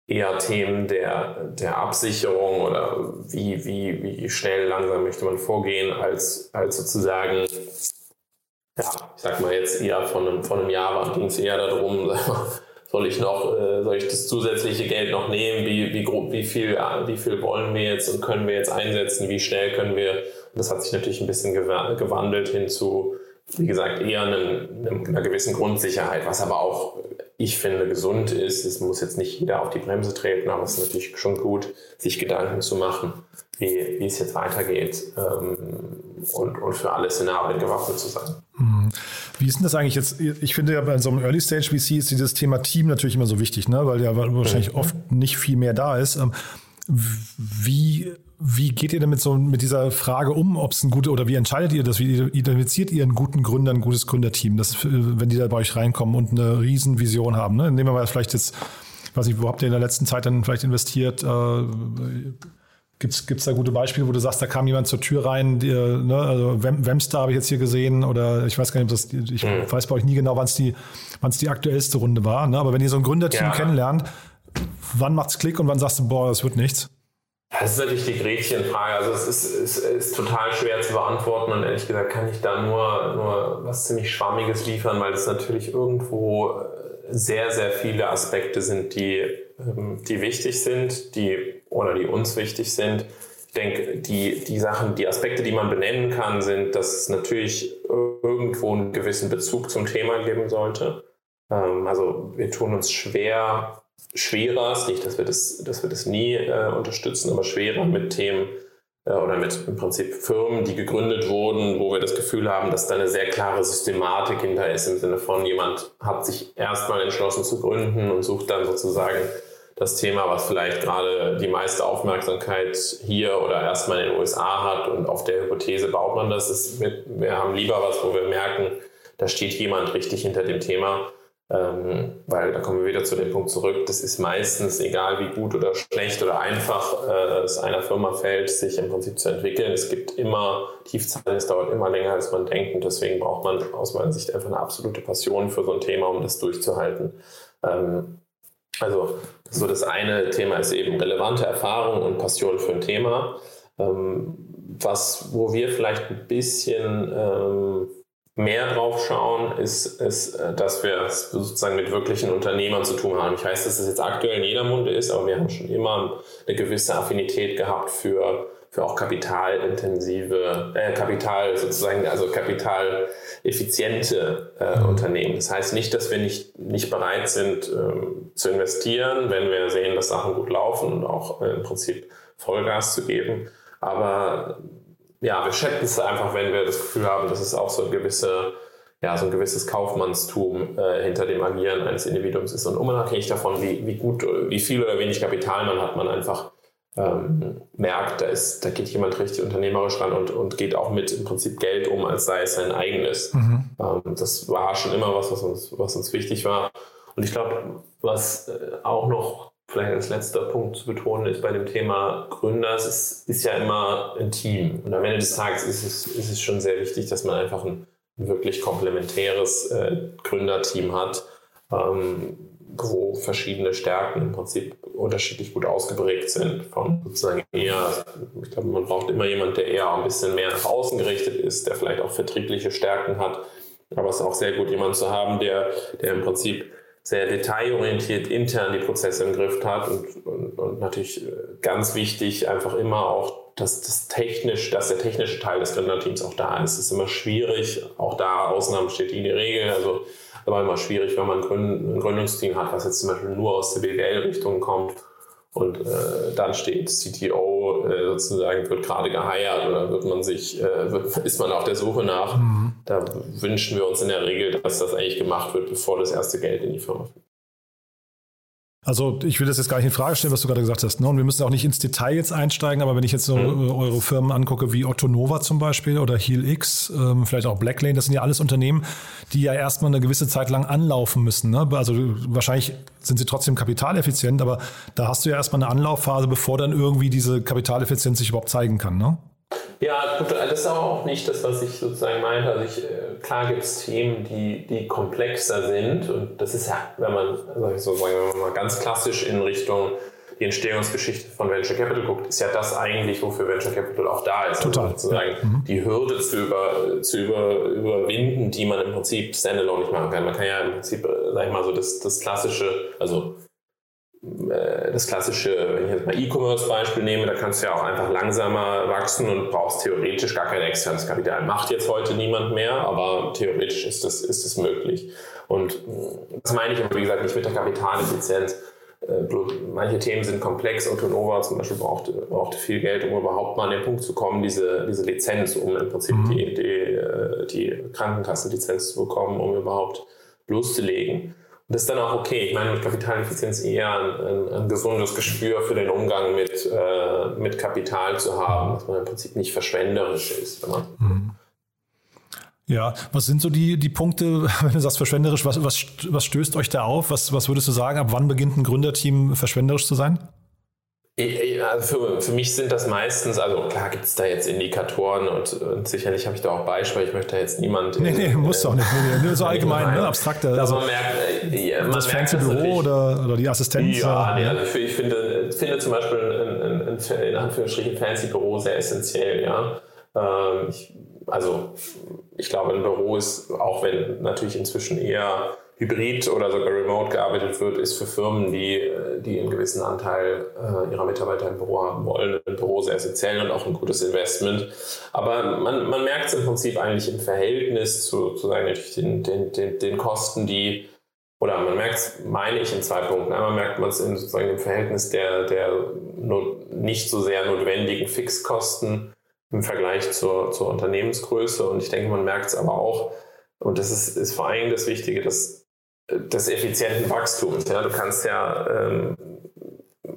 eher Themen der, der Absicherung oder wie, wie, wie schnell, langsam möchte man vorgehen, als, als sozusagen, ja, ich sag mal jetzt eher von einem, von einem Jahr ging es eher darum, soll ich noch, äh, soll ich das zusätzliche Geld noch nehmen? Wie, wie, wie, viel, wie viel wollen wir jetzt und können wir jetzt einsetzen? Wie schnell können wir? Und das hat sich natürlich ein bisschen gewandelt hin zu, wie gesagt, eher einem, einer gewissen Grundsicherheit, was aber auch, ich finde, gesund ist. Es muss jetzt nicht jeder auf die Bremse treten, aber es ist natürlich schon gut, sich Gedanken zu machen, wie, wie es jetzt weitergeht ähm, und, und für alle Szenarien gewappnet zu sein. Mhm. Wie ist denn das eigentlich jetzt? Ich finde ja bei so einem Early Stage VC ist dieses Thema Team natürlich immer so wichtig, ne? weil ja wahrscheinlich mhm. oft nicht viel mehr da ist. Ähm, wie wie geht ihr damit so mit dieser Frage um, ob es ein guter oder wie entscheidet ihr das? Wie identifiziert ihr einen guten Gründer, ein gutes Gründerteam, das, wenn die da bei euch reinkommen und eine Riesenvision haben? Ne? Nehmen wir mal vielleicht jetzt, weiß ich, wo habt ihr in der letzten Zeit dann vielleicht investiert? Äh, Gibt es da gute Beispiele, wo du sagst, da kam jemand zur Tür rein, die, ne, also Wemster habe ich jetzt hier gesehen oder ich weiß gar nicht, ob das, ich hm. weiß bei euch nie genau, wann es die, wann's die aktuellste Runde war, ne? aber wenn ihr so ein Gründerteam ja. kennenlernt, wann macht's Klick und wann sagst du, boah, das wird nichts? Das ist natürlich die Gretchenfrage. Also es ist, ist, ist, total schwer zu beantworten und ehrlich gesagt kann ich da nur, nur was ziemlich Schwammiges liefern, weil es natürlich irgendwo äh, sehr, sehr viele Aspekte sind, die, ähm, die wichtig sind, die oder die uns wichtig sind. Ich denke, die, die Sachen, die Aspekte, die man benennen kann, sind, dass es natürlich irgendwo einen gewissen Bezug zum Thema geben sollte. Ähm, also wir tun uns schwer, schwerer, nicht, dass wir das, dass wir das nie äh, unterstützen, aber schwerer mit Themen äh, oder mit im Prinzip Firmen, die gegründet wurden, wo wir das Gefühl haben, dass da eine sehr klare Systematik hinter ist, im Sinne von jemand hat sich erstmal entschlossen zu gründen und sucht dann sozusagen das Thema, was vielleicht gerade die meiste Aufmerksamkeit hier oder erstmal in den USA hat und auf der Hypothese baut man das. Ist, wir haben lieber was, wo wir merken, da steht jemand richtig hinter dem Thema ähm, weil da kommen wir wieder zu dem Punkt zurück, das ist meistens, egal wie gut oder schlecht oder einfach äh, es einer Firma fällt, sich im Prinzip zu entwickeln. Es gibt immer Tiefzeiten, es dauert immer länger, als man denkt und deswegen braucht man aus meiner Sicht einfach eine absolute Passion für so ein Thema, um das durchzuhalten. Ähm, also so das eine Thema ist eben relevante Erfahrung und Passion für ein Thema. Ähm, was, wo wir vielleicht ein bisschen ähm, mehr drauf schauen, ist, ist, äh, dass wir sozusagen mit wirklichen Unternehmern zu tun haben. Ich weiß, dass es jetzt aktuell in jeder Munde ist, aber wir haben schon immer eine gewisse Affinität gehabt für, für auch kapitalintensive, äh, Kapital sozusagen, also kapitaleffiziente äh, Unternehmen. Das heißt nicht, dass wir nicht, nicht bereit sind ähm, zu investieren, wenn wir sehen, dass Sachen gut laufen und auch äh, im Prinzip Vollgas zu geben. Aber ja, wir schätzen es einfach, wenn wir das Gefühl haben, dass es auch so ein, gewisse, ja, so ein gewisses Kaufmannstum äh, hinter dem Agieren eines Individuums ist. Und unabhängig davon, wie, wie gut, wie viel oder wenig Kapital man hat, man einfach ähm, merkt, da, ist, da geht jemand richtig unternehmerisch ran und, und geht auch mit im Prinzip Geld um, als sei es sein eigenes. Mhm. Ähm, das war schon immer was, was uns, was uns wichtig war. Und ich glaube, was äh, auch noch vielleicht als letzter Punkt zu betonen ist bei dem Thema Gründer, es ist, ist ja immer ein Team. Und am Ende des Tages ist es, ist es schon sehr wichtig, dass man einfach ein, ein wirklich komplementäres äh, Gründerteam hat, ähm, wo verschiedene Stärken im Prinzip unterschiedlich gut ausgeprägt sind. Von sozusagen eher, ich glaube, man braucht immer jemanden, der eher ein bisschen mehr nach außen gerichtet ist, der vielleicht auch vertriebliche Stärken hat. Aber es ist auch sehr gut, jemanden zu haben, der, der im Prinzip sehr detailorientiert intern die Prozesse im Griff hat und, und, und natürlich äh, ganz wichtig einfach immer auch, dass das technisch, dass der technische Teil des Gründerteams auch da ist. Es ist immer schwierig, auch da Ausnahmen steht die Regel, also aber immer schwierig, wenn man ein Gründungsteam hat, was jetzt zum Beispiel nur aus der BWL-Richtung kommt und äh, dann steht CTO äh, sozusagen, wird gerade geheiert oder wird man sich, äh, wird, ist man auf der Suche nach. Mhm. Da wünschen wir uns in der Regel, dass das eigentlich gemacht wird, bevor das erste Geld in die Firma fliegt. Also ich will das jetzt gar nicht in Frage stellen, was du gerade gesagt hast. Ne? Und wir müssen auch nicht ins Detail jetzt einsteigen, aber wenn ich jetzt so mhm. eure Firmen angucke, wie Otto Nova zum Beispiel oder HealX, ähm, vielleicht auch Blacklane, das sind ja alles Unternehmen, die ja erstmal eine gewisse Zeit lang anlaufen müssen. Ne? Also wahrscheinlich sind sie trotzdem kapitaleffizient, aber da hast du ja erstmal eine Anlaufphase, bevor dann irgendwie diese Kapitaleffizienz sich überhaupt zeigen kann. Ne? Ja, gut, das ist auch nicht das, was ich sozusagen meinte. Also ich, äh, klar gibt es Themen, die, die komplexer sind und das ist ja, wenn man, sag ich so sagen, wenn man mal ganz klassisch in Richtung die Entstehungsgeschichte von Venture Capital guckt, ist ja das eigentlich, wofür Venture Capital auch da ist. Also Total. Also sozusagen ja. Mhm. die Hürde zu, über, zu über, überwinden, die man im Prinzip standalone nicht machen kann. Man kann ja im Prinzip, äh, sag ich mal so, das, das klassische, also das klassische, wenn ich jetzt mal E-Commerce-Beispiel nehme, da kannst du ja auch einfach langsamer wachsen und brauchst theoretisch gar kein externes Kapital. Macht jetzt heute niemand mehr, aber theoretisch ist das, ist das möglich. Und äh, das meine ich aber, wie gesagt, nicht mit der Kapitaleffizienz. Äh, manche Themen sind komplex. Autonova zum Beispiel brauchte, brauchte viel Geld, um überhaupt mal an den Punkt zu kommen, diese, diese Lizenz, um im Prinzip mhm. die, die, die Krankenkassenlizenz zu bekommen, um überhaupt loszulegen. Das ist dann auch okay. Ich meine, mit Kapitaleffizienz eher ein, ein, ein gesundes Gespür für den Umgang mit, äh, mit Kapital zu haben, dass man im Prinzip nicht verschwenderisch ist. Mhm. Ja, was sind so die, die Punkte, wenn du sagst verschwenderisch, was, was, was stößt euch da auf? Was, was würdest du sagen, ab wann beginnt ein Gründerteam verschwenderisch zu sein? Also für, für mich sind das meistens, also klar gibt es da jetzt Indikatoren und, und sicherlich habe ich da auch Beispiele, ich möchte da jetzt niemand. Nee, nee, muss doch nicht. Nee, nur so allgemein, ne, abstrakter. Also man merkt, äh, ja, man das fancy Büro oder, oder die Assistenz. Ja, nee, also ich finde, finde zum Beispiel ein, ein, ein, in Anführungsstrichen fancy Büro sehr essentiell, ja. Ähm, ich, also ich glaube, ein Büro ist, auch wenn natürlich inzwischen eher hybrid oder sogar remote gearbeitet wird, ist für Firmen, die, äh, die einen gewissen Anteil äh, ihrer Mitarbeiter im Büro haben wollen, ein Büro sehr essentiell und auch ein gutes Investment. Aber man, man merkt es im Prinzip eigentlich im Verhältnis zu, zu sagen, den, den, den, den Kosten, die oder man merkt es, meine ich, in zwei Punkten. Einmal merkt man es in sozusagen im Verhältnis der, der nicht so sehr notwendigen Fixkosten im Vergleich zur, zur Unternehmensgröße. Und ich denke, man merkt es aber auch, und das ist, ist vor allem das Wichtige, dass des effizienten Wachstums. Ja, du kannst ja, ähm,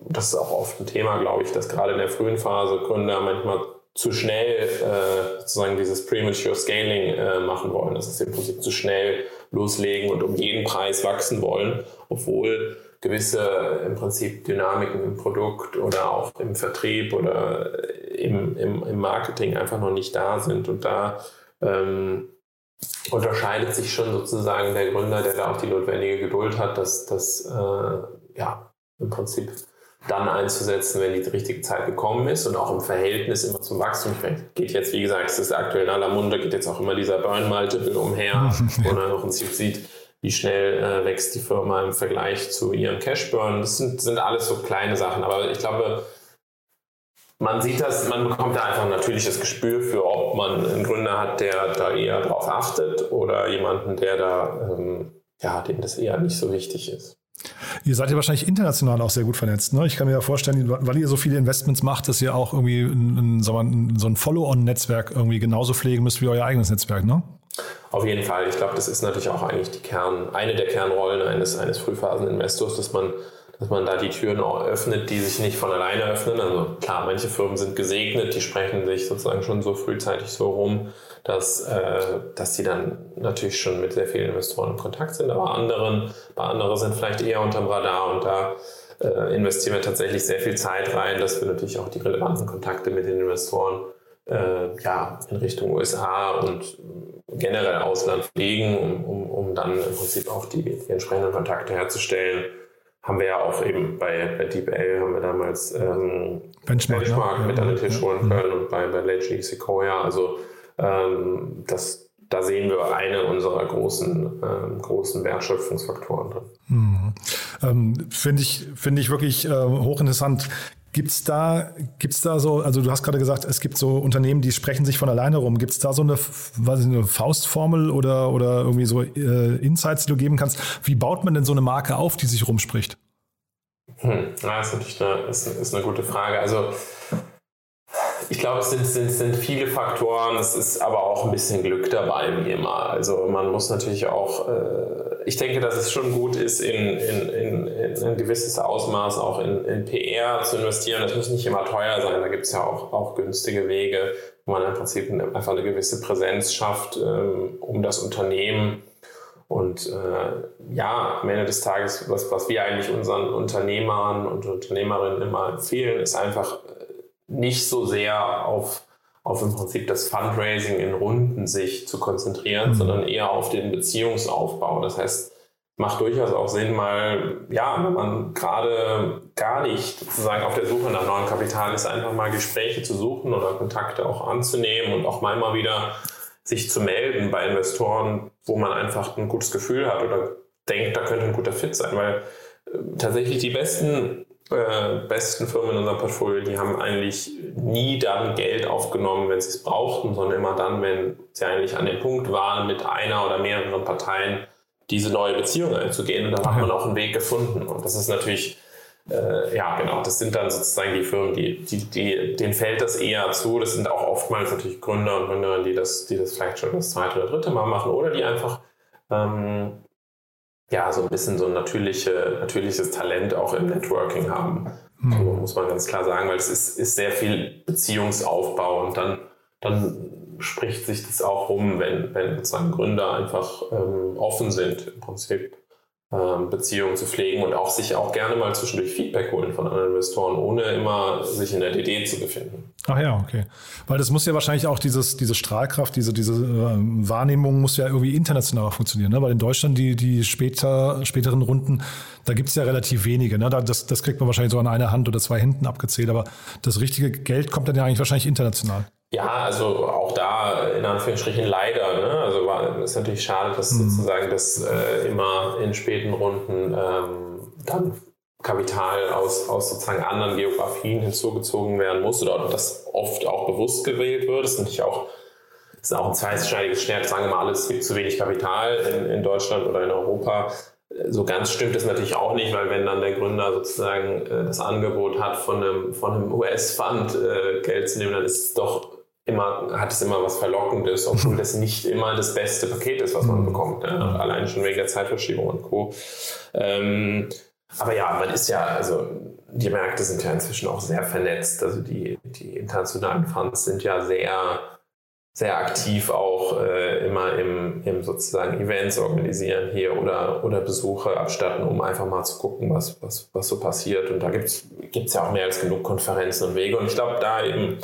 das ist auch oft ein Thema, glaube ich, dass gerade in der frühen Phase Gründer manchmal zu schnell äh, sozusagen dieses Premature Scaling äh, machen wollen. Das ist im Prinzip zu schnell loslegen und um jeden Preis wachsen wollen, obwohl gewisse im Prinzip Dynamiken im Produkt oder auch im Vertrieb oder im, im, im Marketing einfach noch nicht da sind. Und da ähm, unterscheidet sich schon sozusagen der Gründer, der da auch die notwendige Geduld hat, das, das äh, ja, im Prinzip dann einzusetzen, wenn die richtige Zeit gekommen ist und auch im Verhältnis immer zum Wachstum. Geht jetzt, wie gesagt, es ist aktuell in aller Munde, geht jetzt auch immer dieser Burn-Multiple umher, wo man im Prinzip sieht, wie schnell äh, wächst die Firma im Vergleich zu ihrem Cash-Burn. Das sind, sind alles so kleine Sachen, aber ich glaube, man sieht das, man bekommt da einfach ein natürliches Gespür für, ob man einen Gründer hat, der da eher drauf achtet oder jemanden, der da, ähm, ja, dem das eher nicht so wichtig ist. Ihr seid ja wahrscheinlich international auch sehr gut vernetzt. Ne? Ich kann mir ja vorstellen, weil ihr so viele Investments macht, dass ihr auch irgendwie ein, ein, so ein Follow-on-Netzwerk irgendwie genauso pflegen müsst wie euer eigenes Netzwerk, ne? Auf jeden Fall. Ich glaube, das ist natürlich auch eigentlich die Kern, eine der Kernrollen eines, eines Frühphaseninvestors, dass man dass man da die Türen öffnet, die sich nicht von alleine öffnen. Also klar, manche Firmen sind gesegnet, die sprechen sich sozusagen schon so frühzeitig so rum, dass, äh, dass sie dann natürlich schon mit sehr vielen Investoren in Kontakt sind, aber anderen, bei anderen sind vielleicht eher unterm Radar und da äh, investieren wir tatsächlich sehr viel Zeit rein, dass wir natürlich auch die relevanten Kontakte mit den Investoren äh, ja, in Richtung USA und generell Ausland pflegen, um, um, um dann im Prinzip auch die, die entsprechenden Kontakte herzustellen haben wir ja auch eben bei, bei DeepL haben wir damals ähm, Benchmark, Benchmark ja, mit ja, an den Tisch holen können und bei, bei Ledgy Sequoia. Also ähm, das, da sehen wir eine unserer großen, ähm, großen Wertschöpfungsfaktoren drin. Mhm. Ähm, Finde ich, find ich wirklich äh, hochinteressant. Gibt's da, gibt's da so, also du hast gerade gesagt, es gibt so Unternehmen, die sprechen sich von alleine rum. Gibt's da so eine, was eine Faustformel oder, oder irgendwie so äh, Insights, die du geben kannst? Wie baut man denn so eine Marke auf, die sich rumspricht? Hm, das ist natürlich eine, ist, ist eine gute Frage. Also ich glaube, es sind, sind, sind viele Faktoren, es ist aber auch ein bisschen Glück dabei, wie immer. Also man muss natürlich auch, äh, ich denke, dass es schon gut ist, in, in, in, in ein gewisses Ausmaß auch in, in PR zu investieren. Das muss nicht immer teuer sein, da gibt es ja auch, auch günstige Wege, wo man im Prinzip einfach eine gewisse Präsenz schafft, ähm, um das Unternehmen und äh, ja, am Ende des Tages, was, was wir eigentlich unseren Unternehmern und Unternehmerinnen immer empfehlen, ist einfach nicht so sehr auf, auf im Prinzip das Fundraising in Runden sich zu konzentrieren, mhm. sondern eher auf den Beziehungsaufbau. Das heißt, macht durchaus auch Sinn, mal, ja, wenn man gerade gar nicht sozusagen auf der Suche nach neuem Kapital ist, einfach mal Gespräche zu suchen oder Kontakte auch anzunehmen und auch mal immer wieder sich zu melden bei Investoren, wo man einfach ein gutes Gefühl hat oder denkt, da könnte ein guter Fit sein, weil äh, tatsächlich die besten äh, besten Firmen in unserem Portfolio, die haben eigentlich nie dann Geld aufgenommen, wenn sie es brauchten, sondern immer dann, wenn sie eigentlich an dem Punkt waren, mit einer oder mehreren Parteien diese neue Beziehung einzugehen. Und da hat man auch einen Weg gefunden. Und das ist natürlich, äh, ja, genau, das sind dann sozusagen die Firmen, die, die, die, denen fällt das eher zu. Das sind auch oftmals natürlich Gründer und Gründerinnen, die das, die das vielleicht schon das zweite oder dritte Mal machen oder die einfach ähm, ja, so ein bisschen so ein natürliche, natürliches Talent auch im Networking haben. Mhm. So muss man ganz klar sagen, weil es ist, ist sehr viel Beziehungsaufbau und dann, dann spricht sich das auch rum, wenn, wenn sozusagen Gründer einfach ähm, offen sind, im Prinzip Beziehungen zu pflegen und auch sich auch gerne mal zwischendurch Feedback holen von anderen Investoren, ohne immer sich in der DD zu befinden. Ach ja, okay. Weil das muss ja wahrscheinlich auch dieses, diese Strahlkraft, diese, diese äh, Wahrnehmung muss ja irgendwie international funktionieren. Ne? Weil in Deutschland die, die später, späteren Runden, da gibt es ja relativ wenige. Ne? Das, das kriegt man wahrscheinlich so an einer Hand oder zwei Händen abgezählt. Aber das richtige Geld kommt dann ja eigentlich wahrscheinlich international. Ja, also auch da in Anführungsstrichen leider. Ne? Also war, ist natürlich schade, dass mhm. sozusagen das äh, immer in späten Runden ähm, dann Kapital aus, aus sozusagen anderen Geografien hinzugezogen werden muss oder das oft auch bewusst gewählt wird. Das ist natürlich auch, ist auch ein zweischneidiges Schwert. Sagen wir mal, alles, es gibt zu wenig Kapital in, in Deutschland oder in Europa. So ganz stimmt es natürlich auch nicht, weil wenn dann der Gründer sozusagen äh, das Angebot hat, von einem, von einem US-Fund äh, Geld zu nehmen, dann ist es doch immer, hat es immer was Verlockendes, obwohl das nicht immer das beste Paket ist, was man mhm. bekommt. Ne? Allein schon wegen der Zeitverschiebung und Co. Ähm, aber ja, man ist ja, also die Märkte sind ja inzwischen auch sehr vernetzt. Also die, die internationalen Funds sind ja sehr, sehr aktiv auch äh, immer im, im sozusagen Events organisieren hier oder, oder Besuche abstatten, um einfach mal zu gucken, was, was, was so passiert. Und da gibt es ja auch mehr als genug Konferenzen und Wege. Und ich glaube, da eben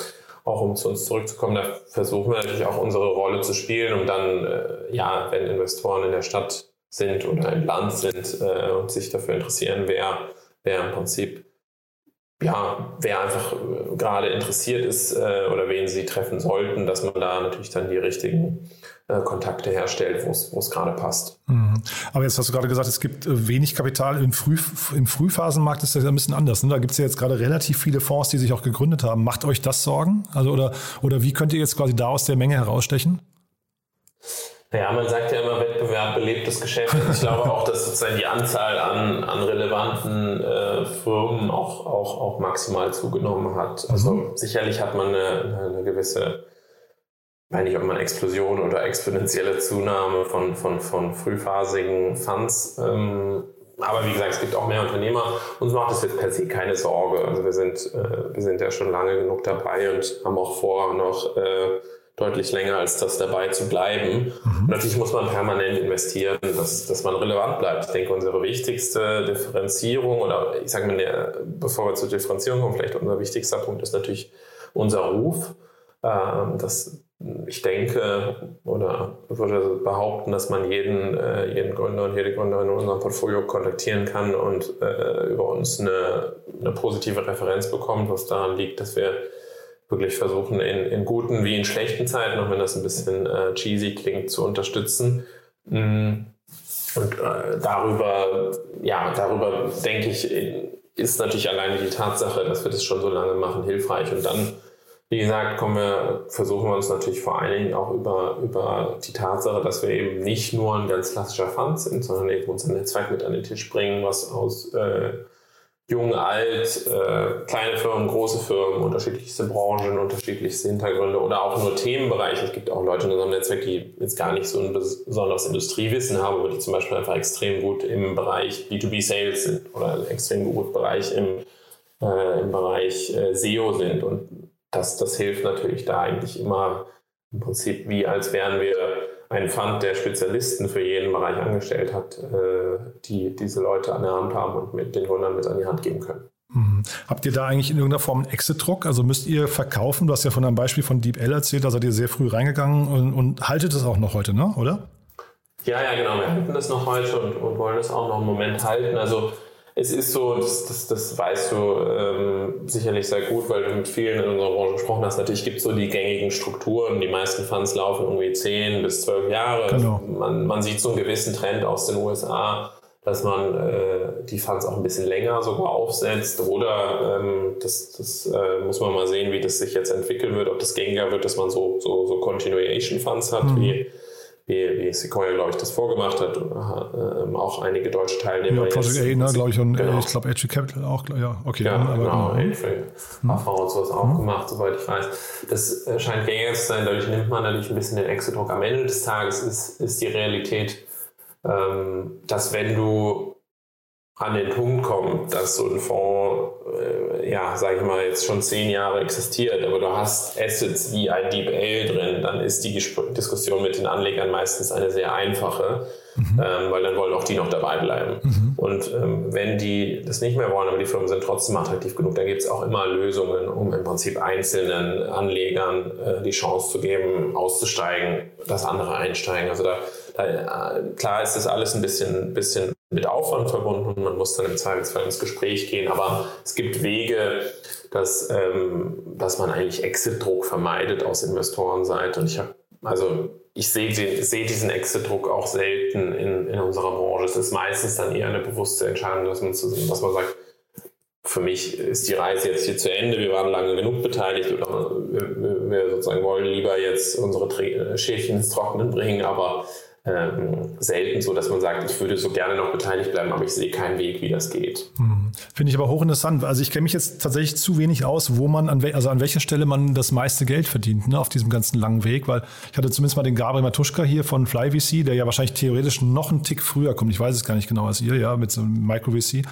auch um zu uns zurückzukommen, da versuchen wir natürlich auch unsere Rolle zu spielen, um dann, äh, ja, wenn Investoren in der Stadt sind oder im Land sind äh, und sich dafür interessieren, wer, wer im Prinzip, ja, wer einfach äh, gerade interessiert ist äh, oder wen sie treffen sollten, dass man da natürlich dann die richtigen äh, Kontakte herstellt, wo es gerade passt. Mhm. Aber jetzt hast du gerade gesagt, es gibt äh, wenig Kapital im, Früh, im Frühphasenmarkt ist das ja ein bisschen anders. Ne? Da gibt es ja jetzt gerade relativ viele Fonds, die sich auch gegründet haben. Macht euch das Sorgen? Also oder, oder wie könnt ihr jetzt quasi da aus der Menge herausstechen? Naja, man sagt ja immer, Wettbewerb belebt das Geschäft. Ich glaube auch, dass sozusagen die Anzahl an, an relevanten äh, Firmen auch, auch, auch maximal zugenommen hat. Also mhm. sicherlich hat man eine, eine gewisse weiß nicht, ob man Explosion oder exponentielle Zunahme von, von, von frühphasigen Funds. Ähm, aber wie gesagt, es gibt auch mehr Unternehmer. Uns macht das jetzt per se keine Sorge. Also wir sind, äh, wir sind ja schon lange genug dabei und haben auch vor, noch äh, deutlich länger als das dabei zu bleiben. Mhm. Natürlich muss man permanent investieren, dass, dass man relevant bleibt. Ich denke, unsere wichtigste Differenzierung oder ich sage mal, bevor wir zur Differenzierung kommen, vielleicht unser wichtigster Punkt ist natürlich unser Ruf. Ähm, das ich denke oder würde behaupten, dass man jeden, äh, jeden Gründer und jede Gründerin in unserem Portfolio kontaktieren kann und äh, über uns eine, eine positive Referenz bekommt, was daran liegt, dass wir wirklich versuchen, in, in guten wie in schlechten Zeiten, auch wenn das ein bisschen äh, cheesy klingt, zu unterstützen. Mm. Und äh, darüber, ja, darüber denke ich, ist natürlich alleine die Tatsache, dass wir das schon so lange machen, hilfreich. Und dann wie gesagt, kommen wir, versuchen wir uns natürlich vor allen Dingen auch über, über die Tatsache, dass wir eben nicht nur ein ganz klassischer Fund sind, sondern eben unser Netzwerk mit an den Tisch bringen, was aus äh, jung, alt, äh, kleine Firmen, große Firmen, unterschiedlichste Branchen, unterschiedlichste Hintergründe oder auch nur Themenbereiche. Es gibt auch Leute in unserem Netzwerk, die jetzt gar nicht so ein besonderes Industriewissen haben, aber die zum Beispiel einfach extrem gut im Bereich B2B-Sales sind oder extrem gut Bereich im, äh, im Bereich äh, SEO sind. Und das, das hilft natürlich da eigentlich immer im Prinzip wie als wären wir ein Fund, der Spezialisten für jeden Bereich angestellt hat, äh, die diese Leute an der Hand haben und mit den Gründern mit an die Hand geben können. Mhm. Habt ihr da eigentlich in irgendeiner Form einen Exit-Druck? Also müsst ihr verkaufen? Du hast ja von einem Beispiel von DeepL erzählt, da seid ihr sehr früh reingegangen und, und haltet es auch noch heute, ne? oder? Ja, ja, genau. Wir halten das noch heute und, und wollen es auch noch einen Moment halten. Also es ist so, das, das, das weißt du ähm, sicherlich sehr gut, weil du mit vielen in unserer Branche gesprochen hast. Natürlich gibt es so die gängigen Strukturen. Die meisten Funds laufen irgendwie 10 bis 12 Jahre. Genau. Man, man sieht so einen gewissen Trend aus den USA, dass man äh, die Funds auch ein bisschen länger sogar aufsetzt. Oder ähm, das, das äh, muss man mal sehen, wie das sich jetzt entwickeln wird, ob das gängiger wird, dass man so, so, so Continuation Funds hat, mhm. wie wie, wie Sequoia, glaube ich, das vorgemacht hat, äh, auch einige deutsche Teilnehmer. Ja, Project A, ne, glaube ich, und genau. ich glaube, Edge Capital auch, ja, okay. Ja, dann, genau, genau. Mhm. AV und sowas auch mhm. gemacht, soweit ich weiß. Das äh, scheint gängiger zu sein, dadurch nimmt man natürlich ein bisschen den Exodruck. Am Ende des Tages ist, ist die Realität, ähm, dass wenn du an den Punkt kommst, dass so ein Fonds, äh, ja, sage ich mal, jetzt schon zehn Jahre existiert, aber du hast Assets wie ein Deep Ale drin, dann ist die Diskussion mit den Anlegern meistens eine sehr einfache, mhm. ähm, weil dann wollen auch die noch dabei bleiben. Mhm. Und ähm, wenn die das nicht mehr wollen, aber die Firmen sind trotzdem attraktiv genug, dann gibt es auch immer Lösungen, um im Prinzip einzelnen Anlegern äh, die Chance zu geben, auszusteigen, dass andere einsteigen. Also da, da äh, klar ist das alles ein bisschen, bisschen mit Aufwand verbunden und man muss dann im Zweifelsfall ins Gespräch gehen. Aber es gibt Wege, dass, ähm, dass man eigentlich Exit-Druck vermeidet aus Investorenseite. Und ich habe, also ich sehe seh diesen Exit-Druck auch selten in, in unserer Branche. Es ist meistens dann eher eine bewusste Entscheidung, dass man, dass man sagt, für mich ist die Reise jetzt hier zu Ende, wir waren lange genug beteiligt oder wir, wir sozusagen wollen lieber jetzt unsere Schäfchen ins Trocknen bringen, aber ähm, selten so, dass man sagt, ich würde so gerne noch beteiligt bleiben, aber ich sehe keinen Weg, wie das geht. Hm. Finde ich aber hochinteressant. Also ich kenne mich jetzt tatsächlich zu wenig aus, wo man, an, also an welcher Stelle man das meiste Geld verdient, ne, auf diesem ganzen langen Weg, weil ich hatte zumindest mal den Gabriel Matuschka hier von FlyVC, der ja wahrscheinlich theoretisch noch einen Tick früher kommt. Ich weiß es gar nicht genau als ihr, ja, mit so einem MicroVC.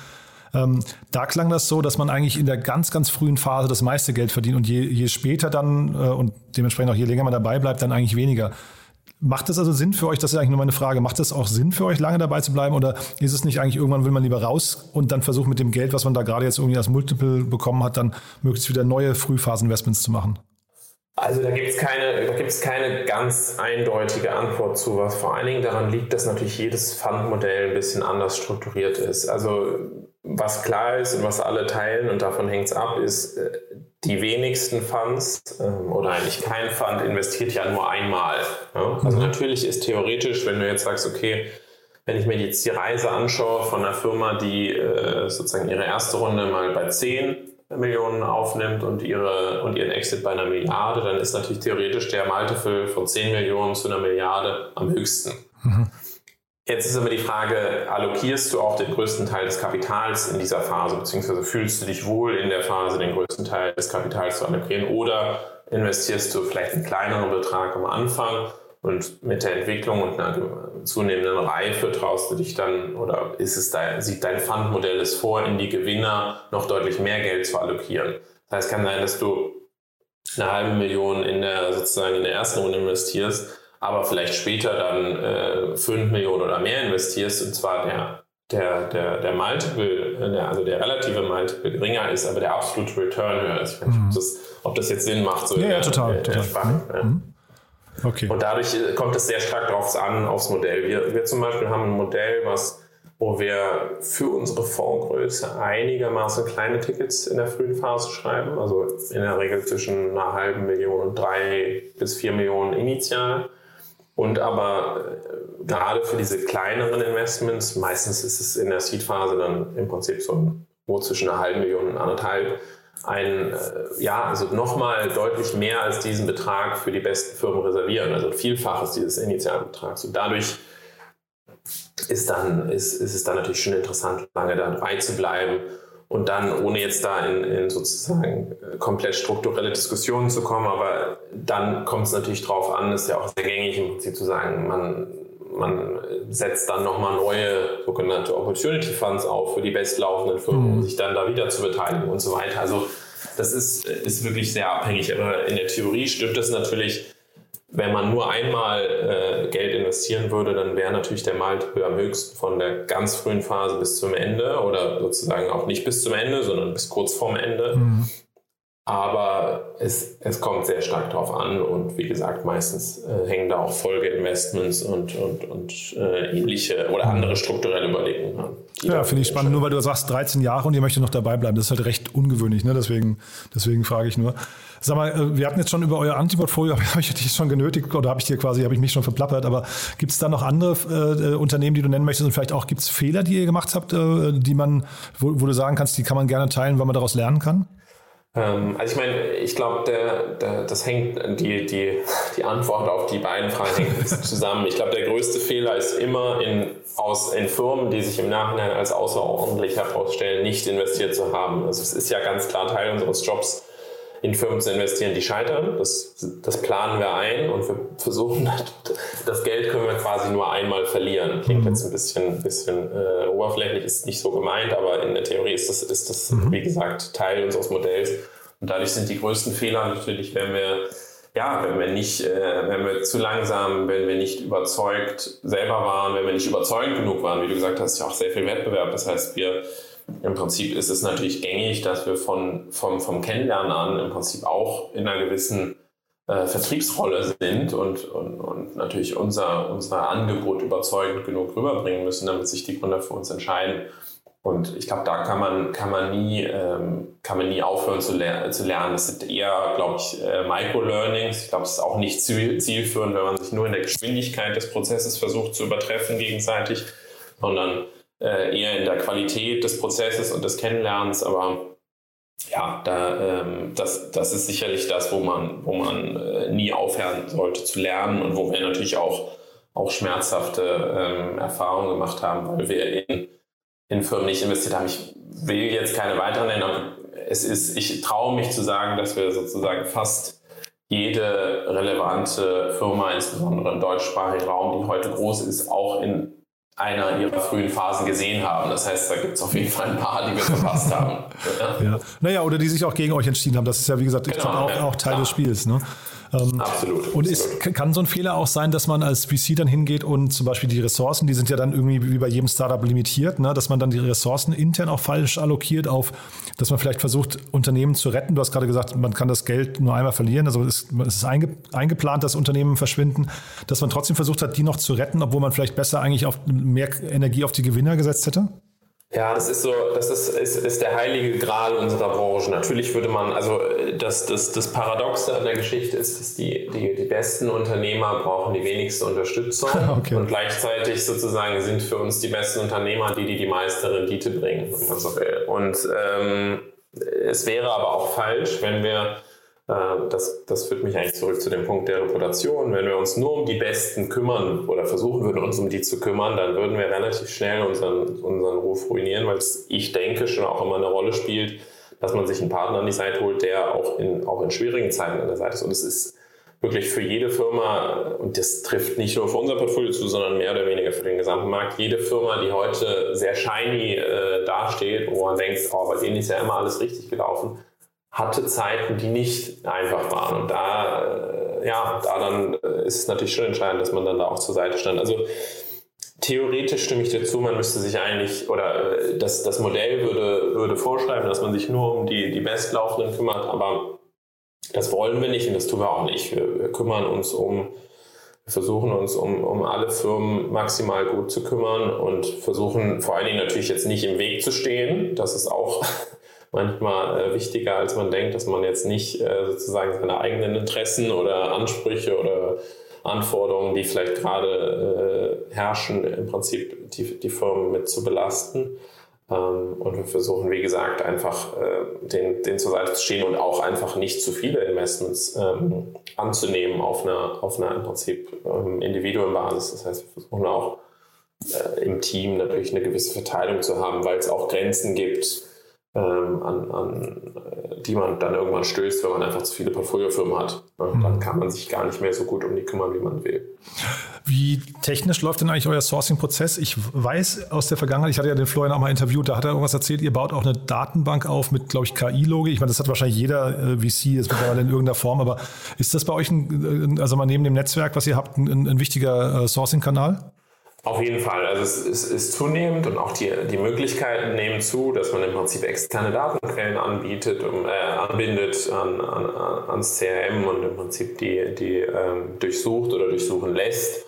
Ähm, da klang das so, dass man eigentlich in der ganz, ganz frühen Phase das meiste Geld verdient und je, je später dann äh, und dementsprechend auch je länger man dabei bleibt, dann eigentlich weniger. Macht es also Sinn für euch, das ist eigentlich nur meine Frage, macht es auch Sinn für euch, lange dabei zu bleiben oder ist es nicht eigentlich, irgendwann will man lieber raus und dann versuchen mit dem Geld, was man da gerade jetzt irgendwie als Multiple bekommen hat, dann möglichst wieder neue Frühphasen-Investments zu machen? Also da gibt es keine, keine ganz eindeutige Antwort zu, was vor allen Dingen daran liegt, dass natürlich jedes Fundmodell ein bisschen anders strukturiert ist. Also was klar ist und was alle teilen und davon hängt es ab, ist, äh, die wenigsten Funds ähm, oder eigentlich kein Fund investiert ja nur einmal. Ja? Also mhm. natürlich ist theoretisch, wenn du jetzt sagst, okay, wenn ich mir jetzt die Reise anschaue von einer Firma, die äh, sozusagen ihre erste Runde mal bei 10 Millionen aufnimmt und, ihre, und ihren Exit bei einer Milliarde, dann ist natürlich theoretisch der Multiple von 10 Millionen zu einer Milliarde am höchsten. Mhm. Jetzt ist aber die Frage, allokierst du auch den größten Teil des Kapitals in dieser Phase, beziehungsweise fühlst du dich wohl in der Phase, den größten Teil des Kapitals zu allokieren oder investierst du vielleicht einen kleineren Betrag am Anfang und mit der Entwicklung und einer zunehmenden Reife traust du dich dann oder ist es da, sieht dein Fundmodell es vor, in die Gewinner noch deutlich mehr Geld zu allokieren? Das heißt, kann sein, dass du eine halbe Million in der sozusagen in der ersten Runde investierst aber vielleicht später dann äh, 5 Millionen oder mehr investierst, und zwar der, der, der, der Multiple, äh, der, also der relative Multiple geringer ist, aber der absolute Return höher ist. Ich weiß nicht, ob, mhm. das, ob das jetzt Sinn macht. So ja, ja, total. Der, total. Der mhm. Okay. Und dadurch äh, kommt es sehr stark darauf an, aufs Modell. Wir, wir zum Beispiel haben ein Modell, was wo wir für unsere Fondsgröße einigermaßen kleine Tickets in der frühen Phase schreiben, also in der Regel zwischen einer halben Million und drei bis vier Millionen initial. Und aber äh, gerade für diese kleineren Investments, meistens ist es in der Seed-Phase dann im Prinzip so wo zwischen einer halben Million und anderthalb, ein, äh, ja, also nochmal deutlich mehr als diesen Betrag für die besten Firmen reservieren, also ein Vielfaches dieses Initialbetrags. Und dadurch ist, dann, ist, ist es dann natürlich schon interessant, lange dabei zu bleiben und dann, ohne jetzt da in, in sozusagen äh, komplett strukturelle Diskussionen zu kommen, aber dann kommt es natürlich darauf an, ist ja auch sehr gängig im Prinzip zu sagen, man, man setzt dann nochmal neue sogenannte Opportunity Funds auf für die bestlaufenden Firmen, um mhm. sich dann da wieder zu beteiligen und so weiter. Also das ist, ist wirklich sehr abhängig. Aber in der Theorie stimmt das natürlich, wenn man nur einmal äh, Geld investieren würde, dann wäre natürlich der Multiple am höchsten von der ganz frühen Phase bis zum Ende oder sozusagen auch nicht bis zum Ende, sondern bis kurz vorm Ende. Mhm. Aber es, es kommt sehr stark darauf an und wie gesagt, meistens äh, hängen da auch Folgeinvestments und, und, und äh, ähnliche oder andere strukturelle Überlegungen an. Ja, finde ich spannend, nur weil du sagst 13 Jahre und ihr möchtet noch dabei bleiben. Das ist halt recht ungewöhnlich, ne? deswegen, deswegen frage ich nur. Sag mal, äh, wir hatten jetzt schon über euer Antiportfolio, habe ich dich schon genötigt oder habe ich dir quasi, habe ich mich schon verplappert, aber gibt es da noch andere äh, Unternehmen, die du nennen möchtest und vielleicht auch gibt es Fehler, die ihr gemacht habt, äh, die man, wo, wo du sagen kannst, die kann man gerne teilen, weil man daraus lernen kann? Ähm, also ich meine, ich glaube, der, der, das hängt, die, die, die Antwort auf die beiden Fragen hängt zusammen. Ich glaube, der größte Fehler ist immer in, aus, in Firmen, die sich im Nachhinein als außerordentlich herausstellen, nicht investiert zu haben. Also es ist ja ganz klar Teil unseres Jobs, in Firmen zu investieren, die scheitern. Das, das planen wir ein und wir versuchen, das Geld können wir quasi nur einmal verlieren. Klingt mhm. jetzt ein bisschen, bisschen äh, oberflächlich, ist nicht so gemeint, aber in der Theorie ist das, ist das mhm. wie gesagt, Teil unseres Modells. Und dadurch sind die größten Fehler natürlich, wenn wir ja, wenn wir nicht, äh, wenn wir zu langsam, wenn wir nicht überzeugt selber waren, wenn wir nicht überzeugend genug waren, wie du gesagt hast, ja auch sehr viel Wettbewerb. Das heißt, wir im Prinzip ist es natürlich gängig, dass wir von, vom, vom Kennenlernen an im Prinzip auch in einer gewissen äh, Vertriebsrolle sind und, und, und natürlich unser, unser Angebot überzeugend genug rüberbringen müssen, damit sich die Gründer für uns entscheiden. Und ich glaube, da kann man, kann, man nie, ähm, kann man nie aufhören zu, ler zu lernen. Das sind eher, glaube ich, äh, Micro-Learnings. Ich glaube, es ist auch nicht zielführend, wenn man sich nur in der Geschwindigkeit des Prozesses versucht zu übertreffen gegenseitig, sondern äh, eher in der Qualität des Prozesses und des Kennenlernens, aber ja, da, ähm, das, das ist sicherlich das, wo man, wo man äh, nie aufhören sollte zu lernen und wo wir natürlich auch, auch schmerzhafte ähm, Erfahrungen gemacht haben, weil wir in, in Firmen nicht investiert haben. Ich will jetzt keine weiteren nennen, aber es ist, ich traue mich zu sagen, dass wir sozusagen fast jede relevante Firma, insbesondere im deutschsprachigen Raum, die heute groß ist, auch in einer ihrer frühen Phasen gesehen haben. Das heißt, da gibt es auf jeden Fall ein paar, die wir verpasst haben. ja. Naja, oder die sich auch gegen euch entschieden haben. Das ist ja, wie gesagt, genau, auch, auch, Teil ja. des Spiels. Ne? Ähm, absolut. Und ist, kann so ein Fehler auch sein, dass man als VC dann hingeht und zum Beispiel die Ressourcen, die sind ja dann irgendwie wie bei jedem Startup limitiert, ne? dass man dann die Ressourcen intern auch falsch allokiert auf, dass man vielleicht versucht, Unternehmen zu retten. Du hast gerade gesagt, man kann das Geld nur einmal verlieren, also es ist einge, eingeplant, dass Unternehmen verschwinden, dass man trotzdem versucht hat, die noch zu retten, obwohl man vielleicht besser eigentlich auf mehr Energie auf die Gewinner gesetzt hätte? Ja, das ist so, das ist, ist, ist der heilige Gral unserer Branche. Natürlich würde man, also das, das, das Paradoxe an der Geschichte ist, dass die, die, die besten Unternehmer brauchen die wenigste Unterstützung okay. und gleichzeitig sozusagen sind für uns die besten Unternehmer die, die die meiste Rendite bringen, wenn man so will. Und ähm, es wäre aber auch falsch, wenn wir das, das führt mich eigentlich zurück zu dem Punkt der Reputation. Wenn wir uns nur um die Besten kümmern oder versuchen würden, uns um die zu kümmern, dann würden wir relativ schnell unseren, unseren Ruf ruinieren, weil es, ich denke, schon auch immer eine Rolle spielt, dass man sich einen Partner an die Seite holt, der auch in, auch in schwierigen Zeiten an der Seite ist. Und es ist wirklich für jede Firma, und das trifft nicht nur für unser Portfolio zu, sondern mehr oder weniger für den gesamten Markt, jede Firma, die heute sehr shiny äh, dasteht, wo man denkt, oh, bei denen ist ja immer alles richtig gelaufen, hatte Zeiten, die nicht einfach waren. Und da, äh, ja, da dann äh, ist es natürlich schon entscheidend, dass man dann da auch zur Seite stand. Also theoretisch stimme ich dir zu, man müsste sich eigentlich, oder äh, das, das Modell würde, würde vorschreiben, dass man sich nur um die, die Bestlaufenden kümmert, aber das wollen wir nicht und das tun wir auch nicht. Wir, wir kümmern uns um, wir versuchen uns um, um alle Firmen maximal gut zu kümmern und versuchen vor allen Dingen natürlich jetzt nicht im Weg zu stehen. Das ist auch manchmal äh, wichtiger, als man denkt, dass man jetzt nicht äh, sozusagen seine eigenen Interessen oder Ansprüche oder Anforderungen, die vielleicht gerade äh, herrschen, im Prinzip die, die Firmen mit zu belasten. Ähm, und wir versuchen, wie gesagt, einfach äh, den, den zur Seite zu stehen und auch einfach nicht zu viele Investments ähm, anzunehmen auf einer, auf einer im Prinzip ähm, Individuenbasis. Das heißt, wir versuchen auch äh, im Team natürlich eine gewisse Verteilung zu haben, weil es auch Grenzen gibt, ähm, an, an äh, die man dann irgendwann stößt, wenn man einfach zu viele Portfoliofirmen hat. Mhm. Dann kann man sich gar nicht mehr so gut um die kümmern, wie man will. Wie technisch läuft denn eigentlich euer Sourcing-Prozess? Ich weiß aus der Vergangenheit, ich hatte ja den Florian auch mal interviewt, da hat er irgendwas erzählt, ihr baut auch eine Datenbank auf mit, glaube ich, KI-Logik. Ich meine, das hat wahrscheinlich jeder äh, VC jetzt mittlerweile in irgendeiner Form, aber ist das bei euch, ein, also mal neben dem Netzwerk, was ihr habt, ein, ein wichtiger äh, Sourcing-Kanal? Auf jeden Fall. Also es, es ist zunehmend und auch die, die Möglichkeiten nehmen zu, dass man im Prinzip externe Datenquellen anbietet, um, äh, anbindet an, an, ans CRM und im Prinzip die, die ähm, durchsucht oder durchsuchen lässt.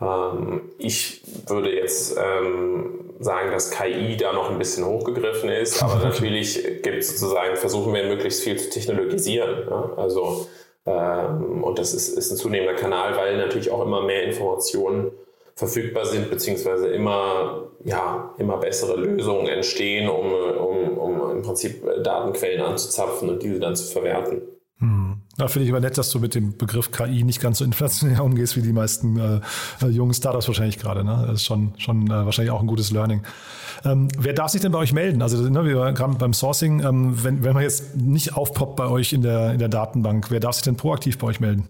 Ähm, ich würde jetzt ähm, sagen, dass KI da noch ein bisschen hochgegriffen ist, aber natürlich gibt sozusagen, versuchen wir möglichst viel zu technologisieren. Ja? Also ähm, und das ist, ist ein zunehmender Kanal, weil natürlich auch immer mehr Informationen verfügbar sind, beziehungsweise immer, ja, immer bessere Lösungen entstehen, um, um, um im Prinzip Datenquellen anzuzapfen und diese dann zu verwerten. Hm. Da finde ich aber nett, dass du mit dem Begriff KI nicht ganz so inflationär umgehst wie die meisten äh, äh, jungen Startups wahrscheinlich gerade. Ne? Das ist schon, schon äh, wahrscheinlich auch ein gutes Learning. Ähm, wer darf sich denn bei euch melden? Also ne, wir gerade beim Sourcing, ähm, wenn, wenn man jetzt nicht aufpoppt bei euch in der, in der Datenbank, wer darf sich denn proaktiv bei euch melden?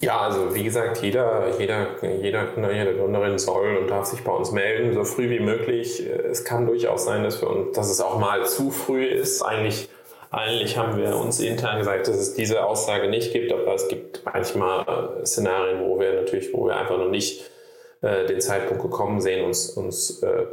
Ja, also wie gesagt, jeder, jeder, jeder Gründer, jede Gründerin soll und darf sich bei uns melden, so früh wie möglich. Es kann durchaus sein, dass, wir uns, dass es auch mal zu früh ist. Eigentlich eigentlich haben wir uns intern gesagt, dass es diese Aussage nicht gibt, aber es gibt manchmal äh, Szenarien, wo wir natürlich, wo wir einfach noch nicht äh, den Zeitpunkt gekommen sehen, uns, uns äh,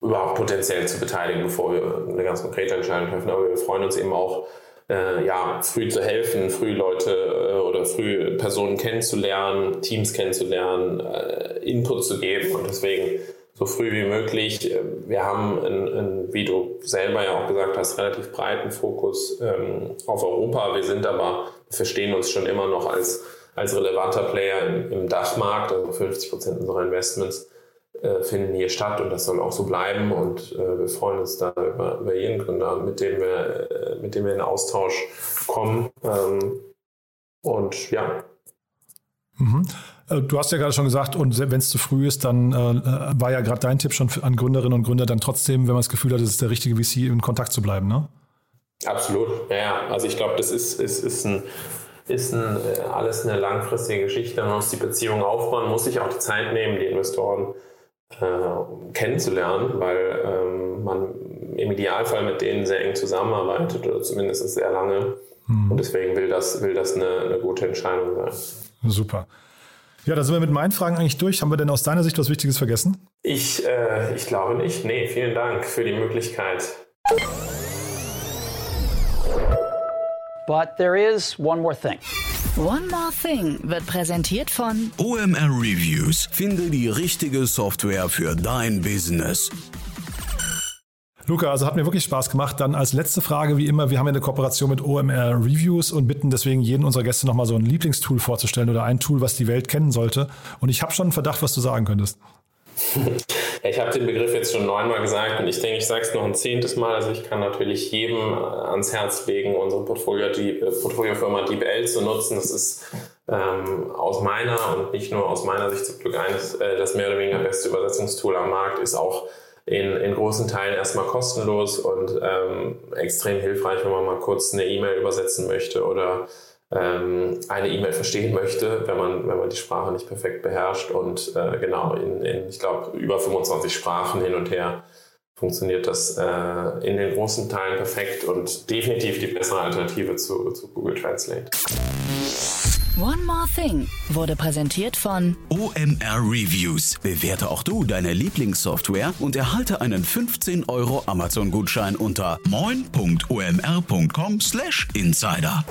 überhaupt potenziell zu beteiligen, bevor wir eine ganz konkrete Entscheidung treffen. Aber wir freuen uns eben auch, äh, ja, früh zu helfen, früh Leute äh, oder früh Personen kennenzulernen, Teams kennenzulernen, äh, Input zu geben und deswegen so früh wie möglich. Wir haben, in, in, wie du selber ja auch gesagt hast, relativ breiten Fokus ähm, auf Europa. Wir sind aber, verstehen uns schon immer noch als, als relevanter Player im, im Dachmarkt. Also 50 Prozent unserer Investments äh, finden hier statt und das soll auch so bleiben. Und äh, wir freuen uns da über, über jeden Gründer, mit dem wir, äh, mit dem wir in Austausch kommen. Ähm, und ja. Mhm. Äh, du hast ja gerade schon gesagt, und wenn es zu früh ist, dann äh, war ja gerade dein Tipp schon an Gründerinnen und Gründer, dann trotzdem, wenn man das Gefühl hat, es ist der richtige VC, in Kontakt zu bleiben, ne? Absolut, ja, Also ich glaube, das ist, ist, ist, ein, ist ein, alles eine langfristige Geschichte. Man muss die Beziehung aufbauen, muss sich auch die Zeit nehmen, die Investoren äh, kennenzulernen, weil ähm, man im Idealfall mit denen sehr eng zusammenarbeitet oder zumindest sehr lange. Hm. Und deswegen will das, will das eine, eine gute Entscheidung sein. Super. Ja, da sind wir mit meinen Fragen eigentlich durch. Haben wir denn aus deiner Sicht was Wichtiges vergessen? Ich, äh, ich glaube nicht. Nee, vielen Dank für die Möglichkeit. But there is one more thing. One More Thing wird präsentiert von OMR Reviews. Finde die richtige Software für dein Business. Luca, also hat mir wirklich Spaß gemacht. Dann als letzte Frage, wie immer, wir haben ja eine Kooperation mit OMR Reviews und bitten deswegen jeden unserer Gäste nochmal so ein Lieblingstool vorzustellen oder ein Tool, was die Welt kennen sollte. Und ich habe schon einen Verdacht, was du sagen könntest. Ich habe den Begriff jetzt schon neunmal gesagt und ich denke, ich sage es noch ein zehntes Mal. Also ich kann natürlich jedem äh, ans Herz legen, unsere Portfolio, die, äh, Portfoliofirma DeepL zu nutzen. Das ist ähm, aus meiner und nicht nur aus meiner Sicht zum Glück eines, äh, das mehr oder weniger beste Übersetzungstool am Markt, ist auch in, in großen Teilen erstmal kostenlos und ähm, extrem hilfreich, wenn man mal kurz eine E-Mail übersetzen möchte oder ähm, eine E-Mail verstehen möchte, wenn man, wenn man die Sprache nicht perfekt beherrscht. Und äh, genau, in, in ich glaube, über 25 Sprachen hin und her funktioniert das äh, in den großen Teilen perfekt und definitiv die bessere Alternative zu, zu Google Translate. One More Thing wurde präsentiert von OMR Reviews. Bewerte auch du deine Lieblingssoftware und erhalte einen 15 Euro Amazon-Gutschein unter moin.omr.com/insider.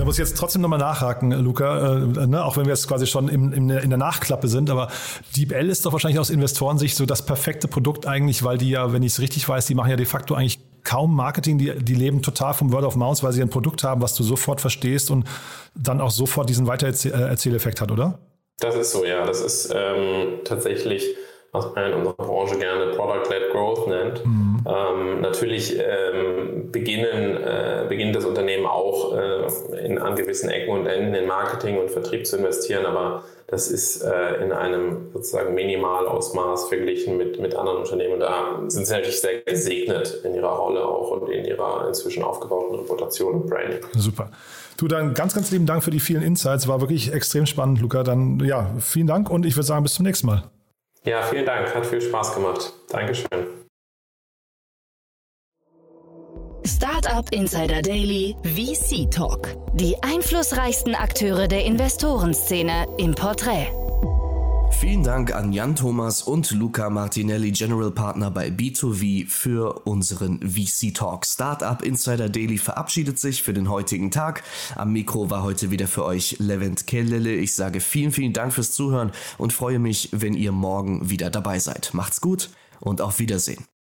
Da muss ich jetzt trotzdem nochmal nachhaken, Luca, äh, ne, auch wenn wir jetzt quasi schon im, im, in der Nachklappe sind, aber DeepL ist doch wahrscheinlich aus Investorensicht so das perfekte Produkt eigentlich, weil die ja, wenn ich es richtig weiß, die machen ja de facto eigentlich kaum Marketing, die, die leben total vom Word of Mouth, weil sie ein Produkt haben, was du sofort verstehst und dann auch sofort diesen Weitererzähleffekt hat, oder? Das ist so, ja. Das ist ähm, tatsächlich, was man in unserer Branche gerne Product-led Growth nennt. Mhm. Ähm, natürlich ähm, beginnen, äh, beginnt das Unternehmen auch äh, in, an gewissen Ecken und Enden in Marketing und Vertrieb zu investieren, aber das ist äh, in einem sozusagen Minimalausmaß verglichen mit, mit anderen Unternehmen. Da sind sie natürlich sehr gesegnet in ihrer Rolle auch und in ihrer inzwischen aufgebauten Reputation und Branding. Super. Du, dann ganz, ganz lieben Dank für die vielen Insights. War wirklich extrem spannend, Luca. Dann ja, vielen Dank und ich würde sagen, bis zum nächsten Mal. Ja, vielen Dank. Hat viel Spaß gemacht. Dankeschön. Startup Insider Daily VC Talk. Die einflussreichsten Akteure der Investorenszene im Porträt. Vielen Dank an Jan Thomas und Luca Martinelli, General Partner bei B2V, für unseren VC Talk. Startup Insider Daily verabschiedet sich für den heutigen Tag. Am Mikro war heute wieder für euch Levent Kellele. Ich sage vielen, vielen Dank fürs Zuhören und freue mich, wenn ihr morgen wieder dabei seid. Macht's gut und auf Wiedersehen.